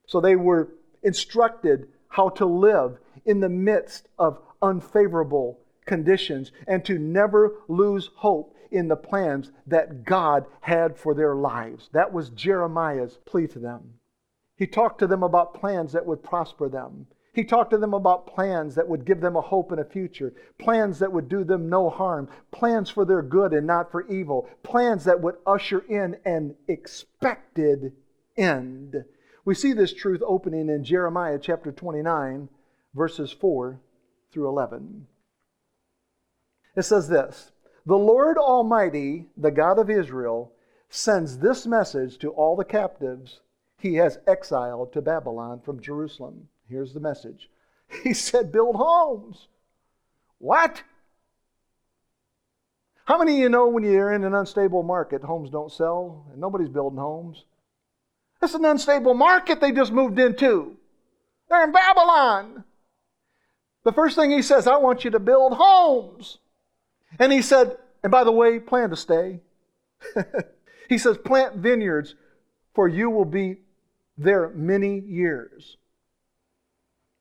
So they were instructed how to live in the midst of unfavorable conditions and to never lose hope in the plans that God had for their lives. That was Jeremiah's plea to them. He talked to them about plans that would prosper them. He talked to them about plans that would give them a hope and a future, plans that would do them no harm, plans for their good and not for evil, plans that would usher in an expected end. We see this truth opening in Jeremiah chapter 29, verses 4 through 11. It says this The Lord Almighty, the God of Israel, sends this message to all the captives he has exiled to Babylon from Jerusalem. Here's the message He said, Build homes. What? How many of you know when you're in an unstable market, homes don't sell and nobody's building homes? It's an unstable market they just moved into. They're in Babylon. The first thing he says, I want you to build homes. And he said, and by the way, plan to stay. he says, plant vineyards, for you will be there many years.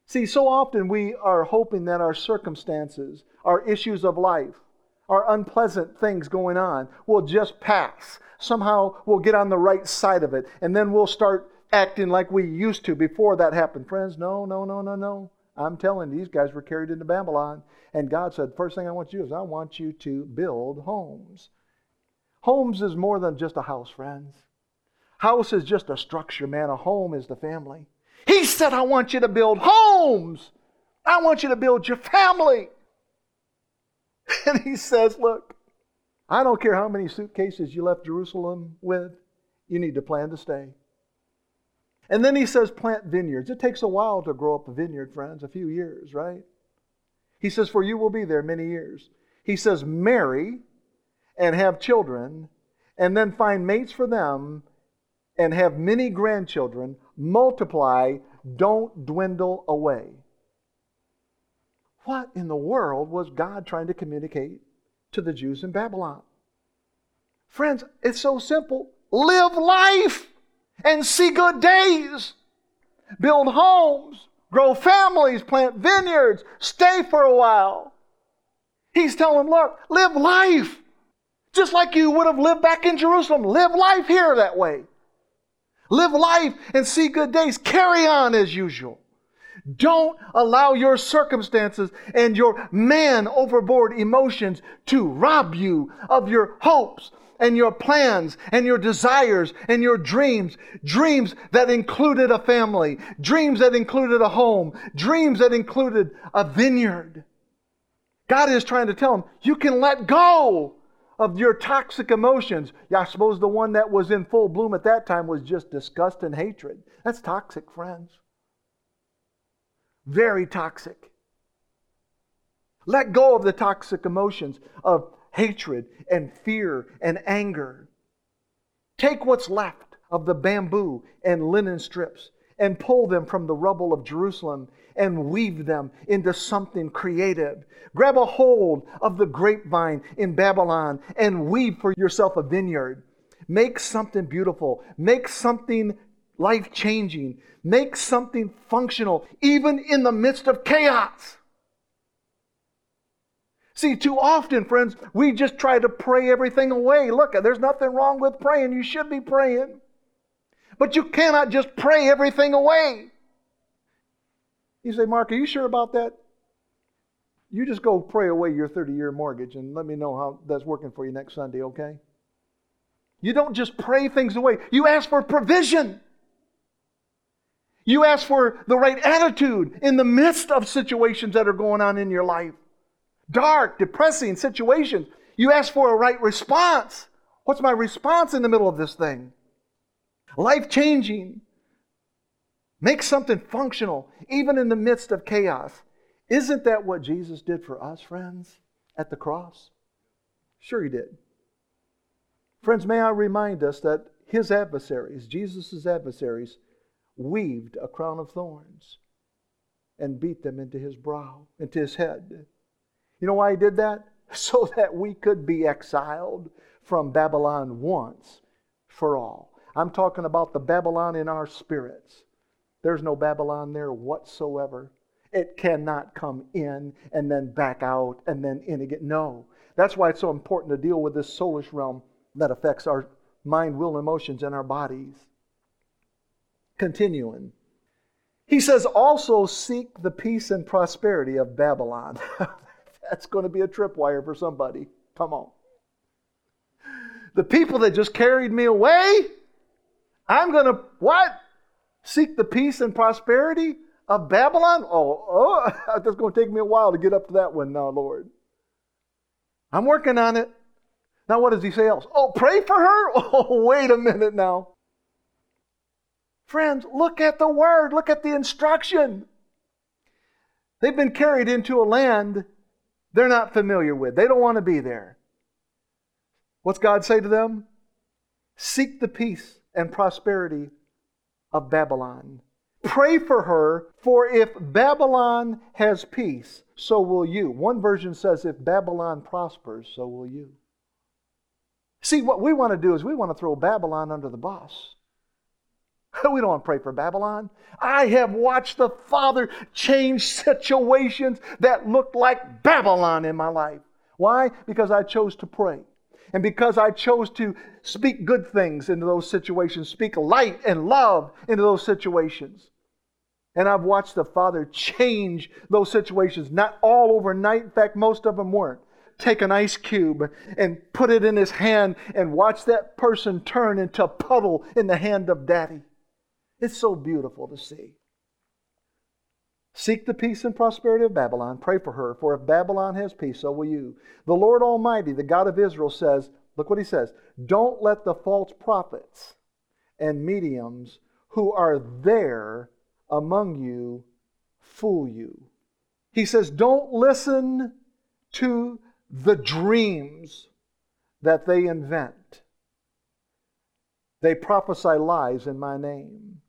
See, so often we are hoping that our circumstances, our issues of life, our unpleasant things going on will just pass. Somehow we'll get on the right side of it, and then we'll start acting like we used to before that happened. Friends, no, no, no, no, no. I'm telling you, these guys were carried into Babylon. And God said, First thing I want you is I want you to build homes. Homes is more than just a house, friends. House is just a structure, man. A home is the family. He said, I want you to build homes. I want you to build your family. And he says, Look, I don't care how many suitcases you left Jerusalem with, you need to plan to stay. And then he says, plant vineyards. It takes a while to grow up a vineyard, friends, a few years, right? He says, for you will be there many years. He says, marry and have children, and then find mates for them and have many grandchildren. Multiply, don't dwindle away. What in the world was God trying to communicate to the Jews in Babylon? Friends, it's so simple. Live life and see good days. Build homes, grow families, plant vineyards, stay for a while. He's telling look, live life. Just like you would have lived back in Jerusalem. Live life here that way. Live life and see good days. Carry on as usual. Don't allow your circumstances and your man overboard emotions to rob you of your hopes and your plans and your desires and your dreams. Dreams that included a family, dreams that included a home, dreams that included a vineyard. God is trying to tell them, you can let go of your toxic emotions. Yeah, I suppose the one that was in full bloom at that time was just disgust and hatred. That's toxic, friends. Very toxic. Let go of the toxic emotions of hatred and fear and anger. Take what's left of the bamboo and linen strips and pull them from the rubble of Jerusalem and weave them into something creative. Grab a hold of the grapevine in Babylon and weave for yourself a vineyard. Make something beautiful. Make something life changing. Make something functional, even in the midst of chaos. See, too often, friends, we just try to pray everything away. Look, there's nothing wrong with praying. You should be praying. But you cannot just pray everything away. You say, Mark, are you sure about that? You just go pray away your 30 year mortgage and let me know how that's working for you next Sunday, okay? You don't just pray things away, you ask for provision. You ask for the right attitude in the midst of situations that are going on in your life. Dark, depressing situations. You ask for a right response. What's my response in the middle of this thing? Life changing. Make something functional, even in the midst of chaos. Isn't that what Jesus did for us, friends, at the cross? Sure, he did. Friends, may I remind us that his adversaries, Jesus' adversaries, weaved a crown of thorns and beat them into his brow, into his head. You know why he did that? So that we could be exiled from Babylon once for all. I'm talking about the Babylon in our spirits. There's no Babylon there whatsoever. It cannot come in and then back out and then in again. No. That's why it's so important to deal with this soulish realm that affects our mind, will, and emotions and our bodies. Continuing. He says, also seek the peace and prosperity of Babylon. That's going to be a tripwire for somebody. Come on. The people that just carried me away, I'm going to, what? Seek the peace and prosperity of Babylon? Oh, oh, that's going to take me a while to get up to that one now, Lord. I'm working on it. Now, what does he say else? Oh, pray for her? Oh, wait a minute now. Friends, look at the word, look at the instruction. They've been carried into a land they're not familiar with, they don't want to be there. What's God say to them? Seek the peace and prosperity of Babylon. Pray for her, for if Babylon has peace, so will you. One version says, if Babylon prospers, so will you. See, what we want to do is we want to throw Babylon under the bus. We don't want to pray for Babylon. I have watched the Father change situations that looked like Babylon in my life. Why? Because I chose to pray. And because I chose to speak good things into those situations, speak light and love into those situations. And I've watched the Father change those situations, not all overnight. In fact, most of them weren't. Take an ice cube and put it in his hand and watch that person turn into a puddle in the hand of daddy. It's so beautiful to see. Seek the peace and prosperity of Babylon. Pray for her, for if Babylon has peace, so will you. The Lord Almighty, the God of Israel, says, Look what he says. Don't let the false prophets and mediums who are there among you fool you. He says, Don't listen to the dreams that they invent. They prophesy lies in my name.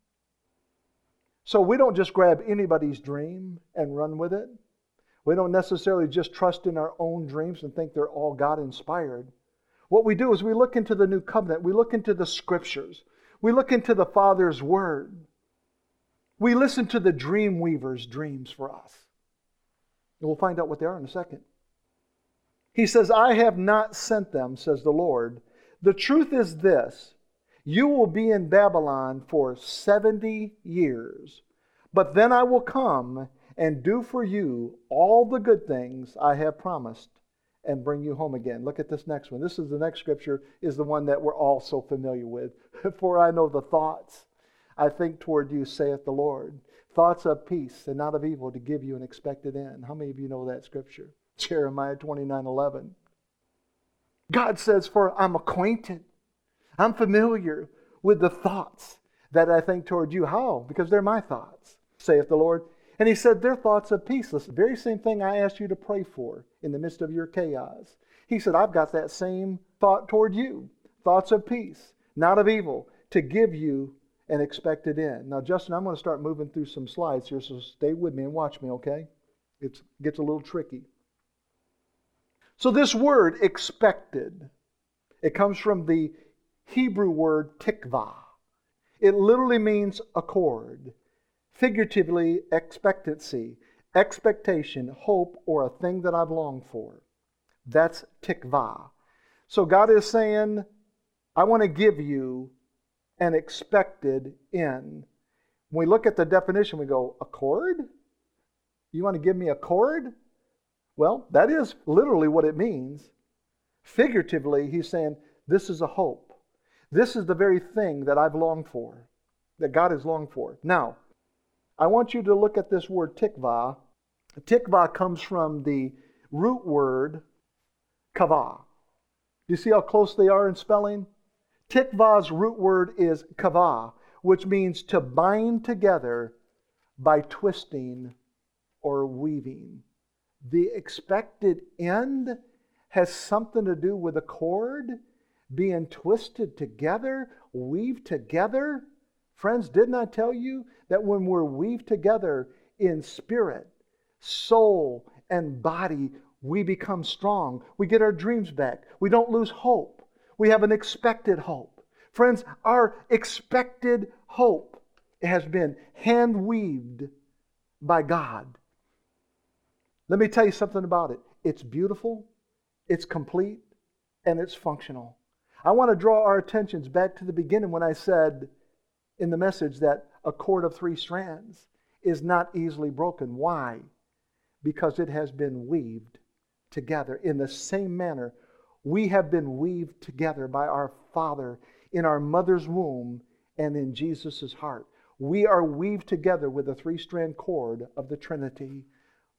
So we don't just grab anybody's dream and run with it. We don't necessarily just trust in our own dreams and think they're all God inspired. What we do is we look into the new covenant, we look into the scriptures, we look into the Father's word. We listen to the dream weaver's dreams for us. And we'll find out what they are in a second. He says, I have not sent them, says the Lord. The truth is this you will be in Babylon for 70 years, but then I will come and do for you all the good things I have promised and bring you home again. Look at this next one. This is the next scripture is the one that we're all so familiar with. for I know the thoughts I think toward you, saith the Lord. Thoughts of peace and not of evil to give you an expected end. How many of you know that scripture? Jeremiah 29 11. God says, For I'm acquainted I'm familiar with the thoughts that I think toward you. How? Because they're my thoughts, saith the Lord. And he said, They're thoughts of peace. The very same thing I asked you to pray for in the midst of your chaos. He said, I've got that same thought toward you thoughts of peace, not of evil, to give you an expected end. Now, Justin, I'm going to start moving through some slides here, so stay with me and watch me, okay? It gets a little tricky. So, this word, expected, it comes from the Hebrew word tikva. It literally means accord, figuratively, expectancy, expectation, hope, or a thing that I've longed for. That's tikva. So God is saying, I want to give you an expected end. When we look at the definition, we go, accord? You want to give me a cord? Well, that is literally what it means. Figuratively, he's saying, this is a hope. This is the very thing that I've longed for, that God has longed for. Now, I want you to look at this word tikva. Tikva comes from the root word kava. Do you see how close they are in spelling? Tikva's root word is kava, which means to bind together by twisting or weaving. The expected end has something to do with a cord being twisted together, weaved together. Friends, didn't I tell you that when we're weaved together in spirit, soul, and body, we become strong. We get our dreams back. We don't lose hope. We have an expected hope. Friends, our expected hope has been hand weaved by God. Let me tell you something about it. It's beautiful, it's complete, and it's functional. I want to draw our attentions back to the beginning when I said in the message that a cord of three strands is not easily broken. Why? Because it has been weaved together in the same manner. We have been weaved together by our Father in our mother's womb and in Jesus' heart. We are weaved together with the three strand cord of the Trinity.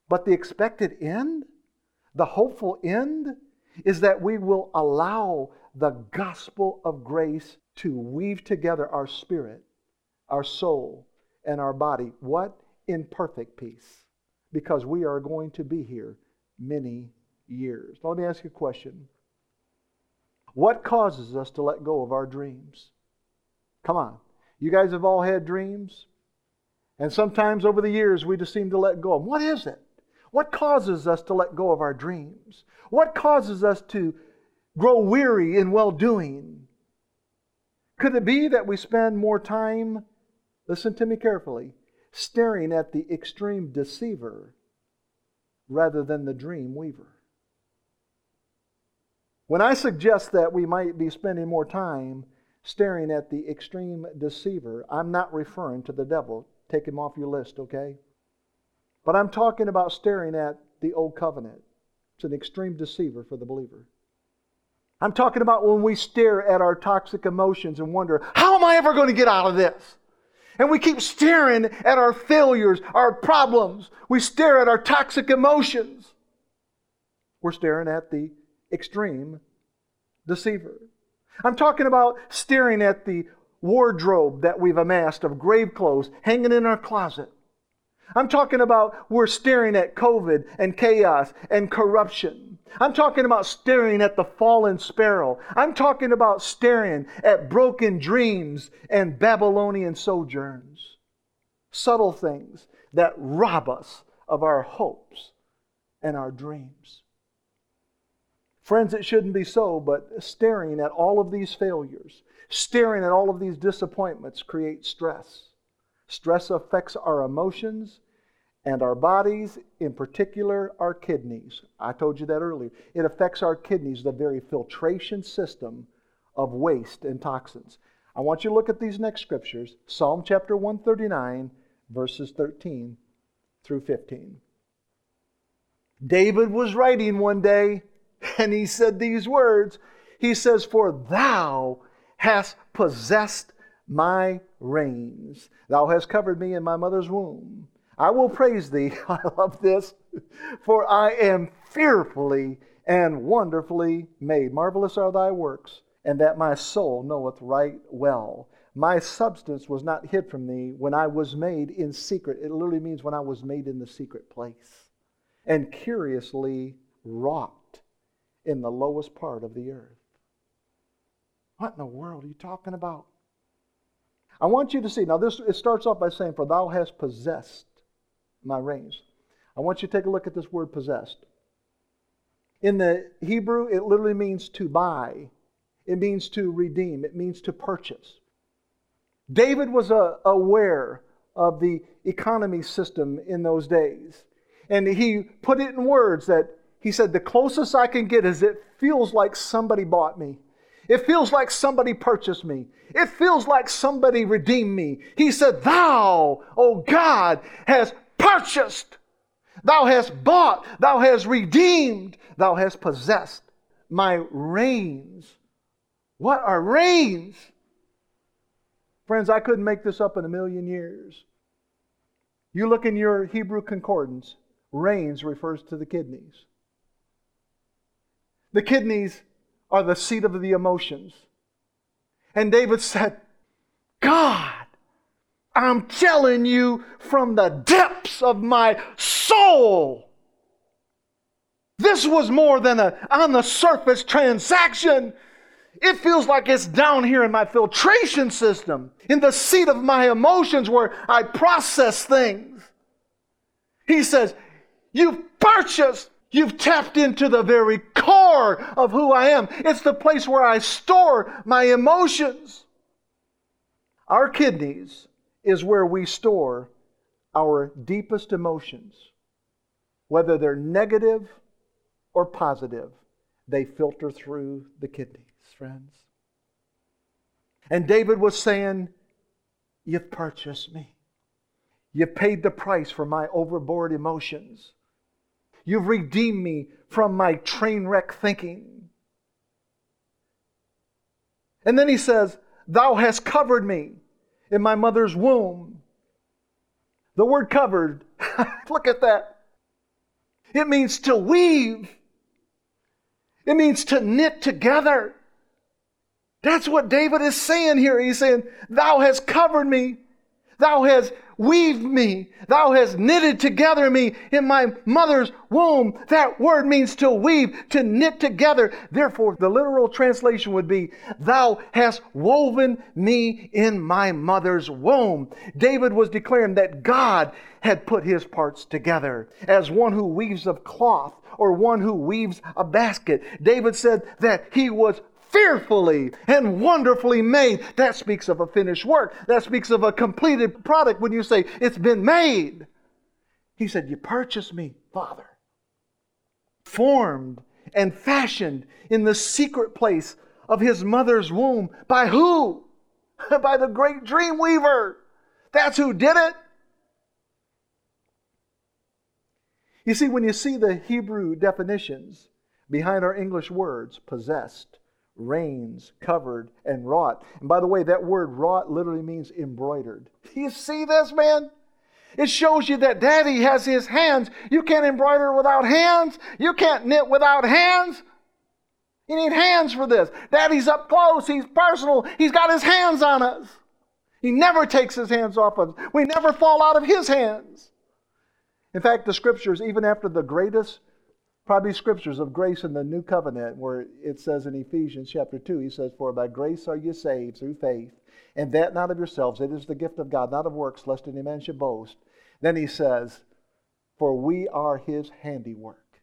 But the expected end, the hopeful end, is that we will allow the gospel of grace to weave together our spirit, our soul, and our body. What? In perfect peace. Because we are going to be here many years. Now, let me ask you a question. What causes us to let go of our dreams? Come on. You guys have all had dreams. And sometimes over the years, we just seem to let go of them. What is it? What causes us to let go of our dreams? What causes us to grow weary in well doing? Could it be that we spend more time, listen to me carefully, staring at the extreme deceiver rather than the dream weaver? When I suggest that we might be spending more time staring at the extreme deceiver, I'm not referring to the devil. Take him off your list, okay? But I'm talking about staring at the old covenant. It's an extreme deceiver for the believer. I'm talking about when we stare at our toxic emotions and wonder, how am I ever going to get out of this? And we keep staring at our failures, our problems. We stare at our toxic emotions. We're staring at the extreme deceiver. I'm talking about staring at the wardrobe that we've amassed of grave clothes hanging in our closet. I'm talking about we're staring at COVID and chaos and corruption. I'm talking about staring at the fallen sparrow. I'm talking about staring at broken dreams and Babylonian sojourns. Subtle things that rob us of our hopes and our dreams. Friends, it shouldn't be so, but staring at all of these failures, staring at all of these disappointments creates stress. Stress affects our emotions and our bodies, in particular our kidneys. I told you that earlier. It affects our kidneys, the very filtration system of waste and toxins. I want you to look at these next scriptures Psalm chapter 139, verses 13 through 15. David was writing one day and he said these words He says, For thou hast possessed my reins, thou hast covered me in my mother's womb. I will praise thee. I love this. For I am fearfully and wonderfully made. Marvelous are thy works, and that my soul knoweth right well. My substance was not hid from thee when I was made in secret. It literally means when I was made in the secret place, and curiously wrought in the lowest part of the earth. What in the world are you talking about? I want you to see. Now, this it starts off by saying, For thou hast possessed my reins. I want you to take a look at this word possessed. In the Hebrew, it literally means to buy, it means to redeem, it means to purchase. David was uh, aware of the economy system in those days. And he put it in words that he said, The closest I can get is it feels like somebody bought me. It feels like somebody purchased me. It feels like somebody redeemed me. He said, Thou, O God, has purchased. Thou hast bought. Thou hast redeemed. Thou hast possessed my reins. What are reins? Friends, I couldn't make this up in a million years. You look in your Hebrew concordance, reins refers to the kidneys. The kidneys are the seat of the emotions. And David said, God, I'm telling you from the depths of my soul. This was more than a on the surface transaction. It feels like it's down here in my filtration system, in the seat of my emotions where I process things. He says, You've purchased, you've tapped into the very core of who I am. It's the place where I store my emotions. Our kidneys is where we store our deepest emotions, whether they're negative or positive, they filter through the kidneys, friends. And David was saying, You've purchased me. You've paid the price for my overboard emotions. You've redeemed me from my train wreck thinking. And then he says, Thou hast covered me in my mother's womb. The word covered, look at that. It means to weave, it means to knit together. That's what David is saying here. He's saying, Thou hast covered me, Thou hast weaved me. Thou hast knitted together me in my mother's womb. That word means to weave, to knit together. Therefore, the literal translation would be, Thou hast woven me in my mother's womb. David was declaring that God had put his parts together as one who weaves of cloth or one who weaves a basket. David said that he was fearfully and wonderfully made. That speaks of a finished work. That speaks of a completed product when you say, It's been made. He said, You purchased me, Father. Formed and fashioned in the secret place of his mother's womb. By who? By the great dream weaver. That's who did it. You see, when you see the Hebrew definitions behind our English words, possessed, reins, covered, and wrought. And by the way, that word wrought literally means embroidered. You see this, man? It shows you that daddy has his hands. You can't embroider without hands. You can't knit without hands. You need hands for this. Daddy's up close. He's personal. He's got his hands on us. He never takes his hands off of us. We never fall out of his hands. In fact, the scriptures, even after the greatest probably scriptures of grace in the new covenant where it says in Ephesians chapter 2, he says, For by grace are you saved through faith, and that not of yourselves. It is the gift of God, not of works, lest any man should boast. Then he says, For we are his handiwork,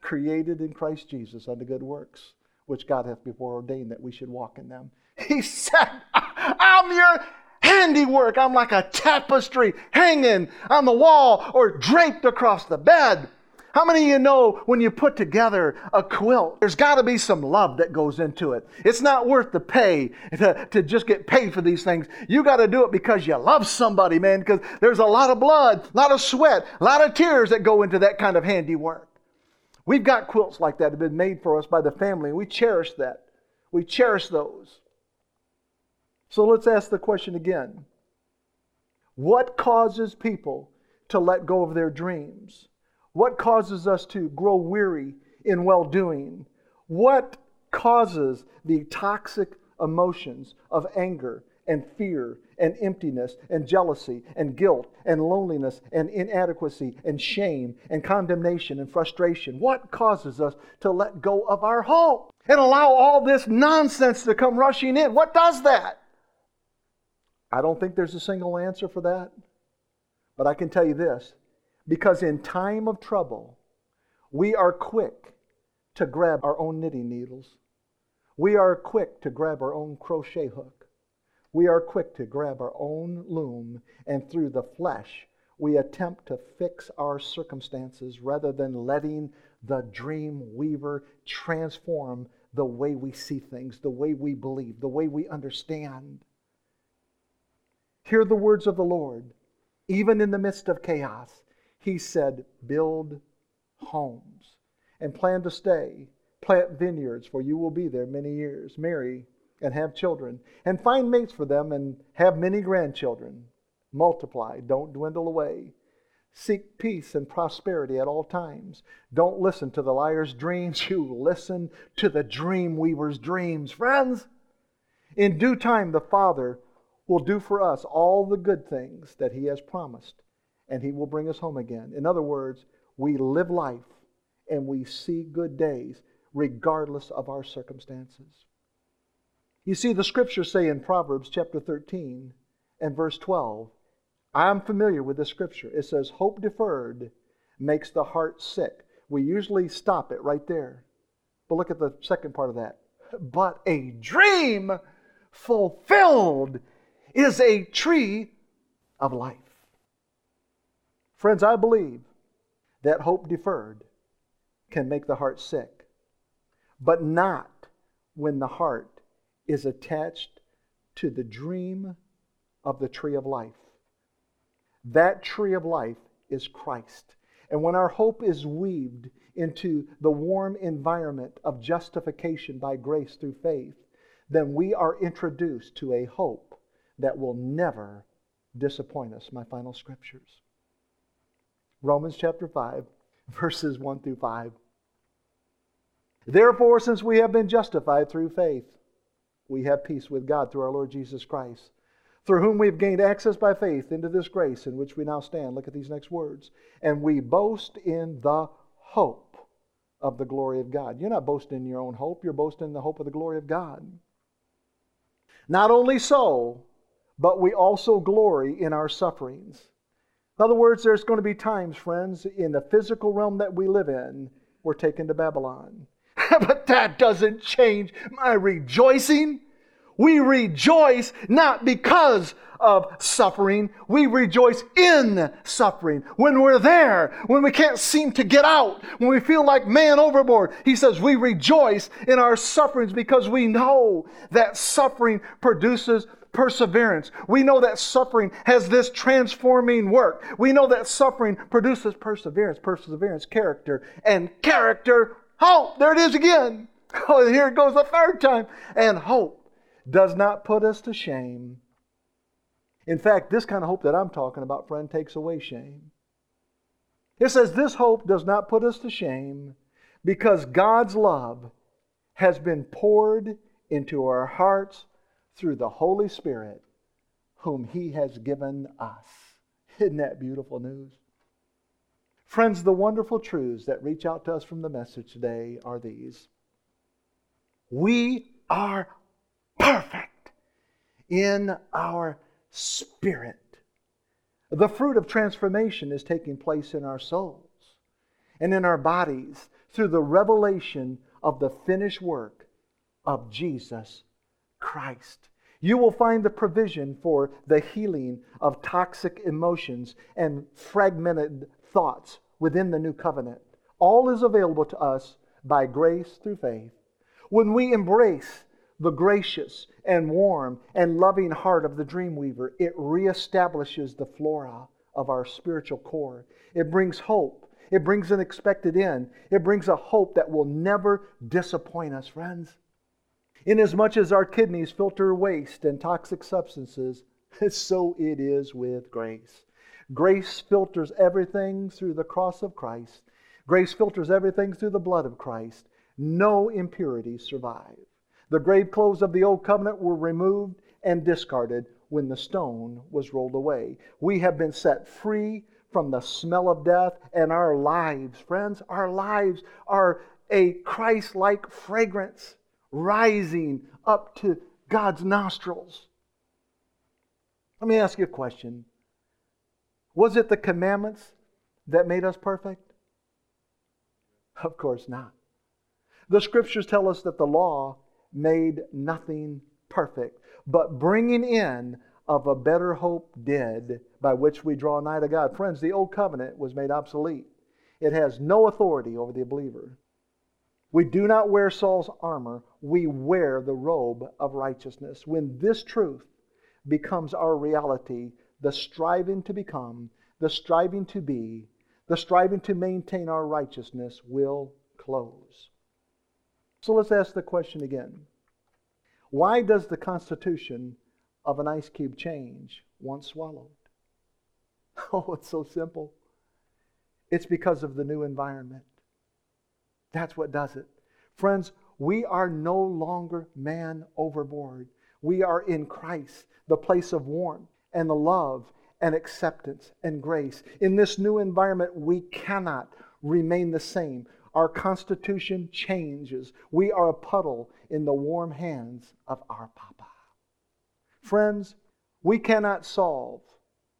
created in Christ Jesus unto good works, which God hath before ordained that we should walk in them. He said, I'm your handiwork. I'm like a tapestry hanging on the wall or draped across the bed. How many of you know when you put together a quilt, there's got to be some love that goes into it? It's not worth the pay to, to just get paid for these things. You got to do it because you love somebody, man, because there's a lot of blood, a lot of sweat, a lot of tears that go into that kind of handiwork. We've got quilts like that that have been made for us by the family, and we cherish that. We cherish those. So let's ask the question again What causes people to let go of their dreams? What causes us to grow weary in well doing? What causes the toxic emotions of anger and fear and emptiness and jealousy and guilt and loneliness and inadequacy and shame and condemnation and frustration? What causes us to let go of our hope and allow all this nonsense to come rushing in? What does that? I don't think there's a single answer for that. But I can tell you this because in time of trouble, we are quick to grab our own knitting needles. We are quick to grab our own crochet hook. We are quick to grab our own loom, and through the flesh, we attempt to fix our circumstances rather than letting the dream weaver transform the way we see things, the way we believe, the way we understand. Hear the words of the Lord, even in the midst of chaos. He said, Build homes and plan to stay. Plant vineyards, for you will be there many years. Marry and have children, and find mates for them and have many grandchildren. Multiply, don't dwindle away. Seek peace and prosperity at all times. Don't listen to the liar's dreams. You listen to the dream weaver's dreams. Friends, in due time, the Father will do for us all the good things that He has promised, and He will bring us home again. In other words, we live life and we see good days regardless of our circumstances. You see, the scriptures say in Proverbs chapter 13 and verse 12, I'm familiar with the scripture. It says, Hope deferred makes the heart sick. We usually stop it right there. But look at the second part of that. But a dream fulfilled is a tree of life. Friends, I believe that hope deferred can make the heart sick, but not when the heart is attached to the dream of the tree of life. That tree of life is Christ. And when our hope is weaved into the warm environment of justification by grace through faith, then we are introduced to a hope that will never disappoint us. My final scriptures Romans chapter 5, verses 1 through 5. Therefore, since we have been justified through faith, we have peace with God through our Lord Jesus Christ, through whom we have gained access by faith into this grace in which we now stand. Look at these next words. And we boast in the hope of the glory of God. You're not boasting in your own hope, you're boasting in the hope of the glory of God. Not only so, but we also glory in our sufferings. In other words, there's going to be times, friends, in the physical realm that we live in, we're taken to Babylon. but that doesn't change my rejoicing. We rejoice not because of suffering. We rejoice in suffering. When we're there, when we can't seem to get out, when we feel like man overboard, he says we rejoice in our sufferings because we know that suffering produces perseverance. We know that suffering has this transforming work. We know that suffering produces perseverance, perseverance, character, and character, hope. There it is again. Oh, here it goes the third time. And hope does not put us to shame. In fact, this kind of hope that I'm talking about, friend, takes away shame. It says, This hope does not put us to shame because God's love has been poured into our hearts through the Holy Spirit, whom He has given us. Isn't that beautiful news? Friends, the wonderful truths that reach out to us from the message today are these We are perfect in our spirit. The fruit of transformation is taking place in our souls and in our bodies through the revelation of the finished work of Jesus Christ. You will find the provision for the healing of toxic emotions and fragmented thoughts within the new covenant. All is available to us by grace through faith. When we embrace the gracious and warm and loving heart of the dream weaver, it reestablishes the flora of our spiritual core. It brings hope. It brings an expected end. It brings a hope that will never disappoint us, friends. Inasmuch as our kidneys filter waste and toxic substances, so it is with grace. Grace filters everything through the cross of Christ. Grace filters everything through the blood of Christ. No impurities survive. The grave clothes of the old covenant were removed and discarded when the stone was rolled away. We have been set free from the smell of death, and our lives, friends, our lives are a Christ like fragrance rising up to God's nostrils. Let me ask you a question Was it the commandments that made us perfect? Of course not. The scriptures tell us that the law made nothing perfect, but bringing in of a better hope did, by which we draw nigh to God. Friends, the old covenant was made obsolete. It has no authority over the believer. We do not wear Saul's armor, we wear the robe of righteousness. When this truth becomes our reality, the striving to become, the striving to be, the striving to maintain our righteousness will close. So let's ask the question again Why does the constitution of an ice cube change once swallowed? Oh, it's so simple. It's because of the new environment. That's what does it. Friends, we are no longer man overboard. We are in Christ, the place of warmth and the love and acceptance and grace. In this new environment, we cannot remain the same. Our constitution changes. We are a puddle in the warm hands of our Papa. Friends, we cannot solve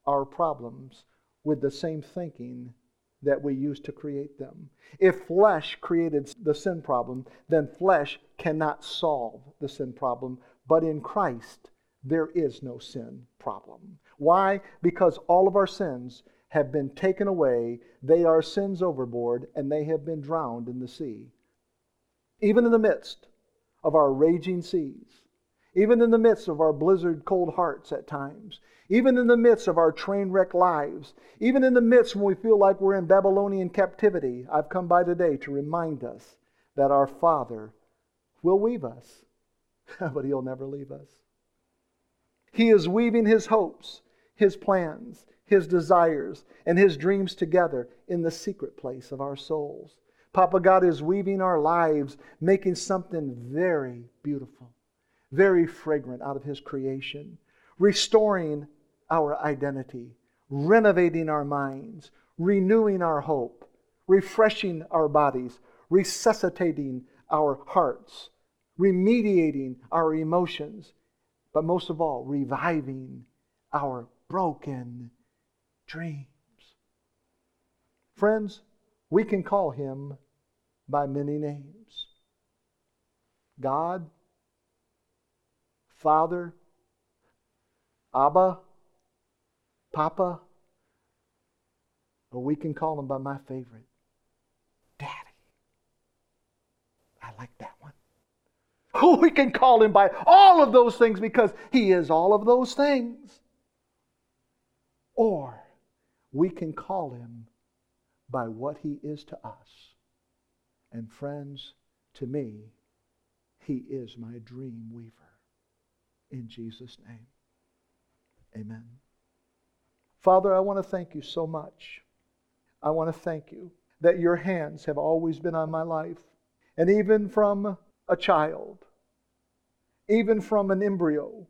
our problems with the same thinking that we use to create them. If flesh created the sin problem, then flesh cannot solve the sin problem. But in Christ, there is no sin problem. Why? Because all of our sins have been taken away, they are sins overboard, and they have been drowned in the sea. Even in the midst of our raging seas, even in the midst of our blizzard cold hearts at times, even in the midst of our train wreck lives, even in the midst when we feel like we're in Babylonian captivity, I've come by today to remind us that our Father will weave us, but He'll never leave us. He is weaving His hopes, His plans, his desires, and His dreams together in the secret place of our souls. Papa God is weaving our lives, making something very beautiful, very fragrant out of His creation, restoring our identity, renovating our minds, renewing our hope, refreshing our bodies, resuscitating our hearts, remediating our emotions, but most of all, reviving our broken dreams. Friends, we can call him by many names God, Father, Abba, Papa, or we can call him by my favorite, Daddy. I like that one. We can call him by all of those things because he is all of those things. Or we can call him by what he is to us. And friends, to me, he is my dream weaver. In Jesus' name, amen. Father, I want to thank you so much. I want to thank you that your hands have always been on my life. And even from a child, even from an embryo,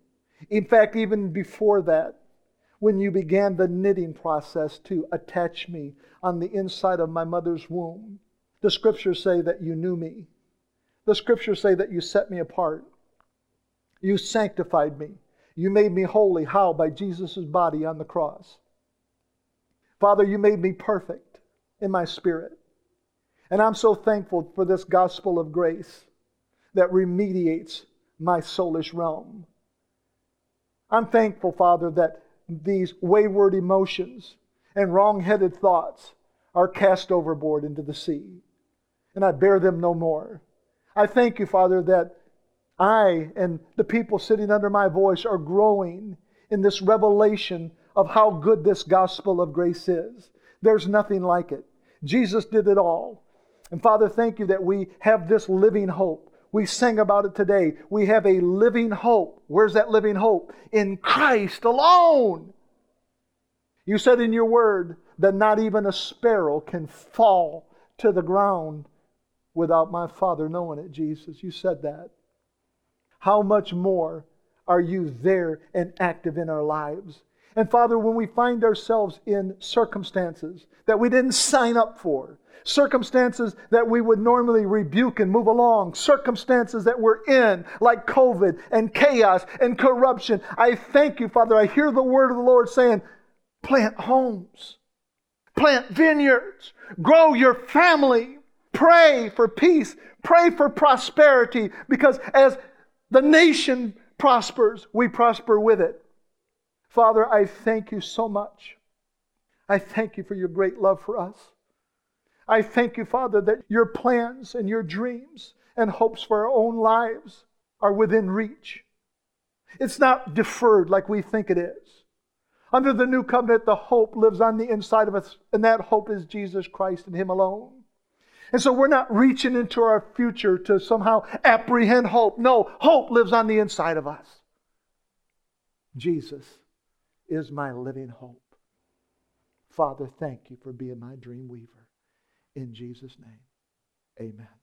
in fact, even before that, when you began the knitting process to attach me on the inside of my mother's womb. The scriptures say that you knew me. The scriptures say that you set me apart. You sanctified me. You made me holy. How? By Jesus' body on the cross. Father, you made me perfect in my spirit. And I'm so thankful for this gospel of grace that remediates my soulish realm. I'm thankful, Father, that these wayward emotions and wrong headed thoughts are cast overboard into the sea. And I bear them no more. I thank you, Father, that I and the people sitting under my voice are growing in this revelation of how good this gospel of grace is. There's nothing like it. Jesus did it all. And Father, thank you that we have this living hope. We sang about it today. We have a living hope. Where's that living hope? In Christ alone. You said in your word that not even a sparrow can fall to the ground without my Father knowing it, Jesus. You said that. How much more are you there and active in our lives? And Father, when we find ourselves in circumstances that we didn't sign up for, circumstances that we would normally rebuke and move along, circumstances that we're in, like COVID and chaos and corruption. I thank you, Father. I hear the word of the Lord saying, plant homes, plant vineyards, grow your family, pray for peace, pray for prosperity, because as the nation prospers, we prosper with it. Father, I thank you so much. I thank you for your great love for us. I thank you, Father, that your plans and your dreams and hopes for our own lives are within reach. It's not deferred like we think it is. Under the new covenant, the hope lives on the inside of us, and that hope is Jesus Christ and Him alone. And so we're not reaching into our future to somehow apprehend hope. No, hope lives on the inside of us. Jesus is my living hope. Father, thank you for being my dream weaver. In Jesus' name, amen.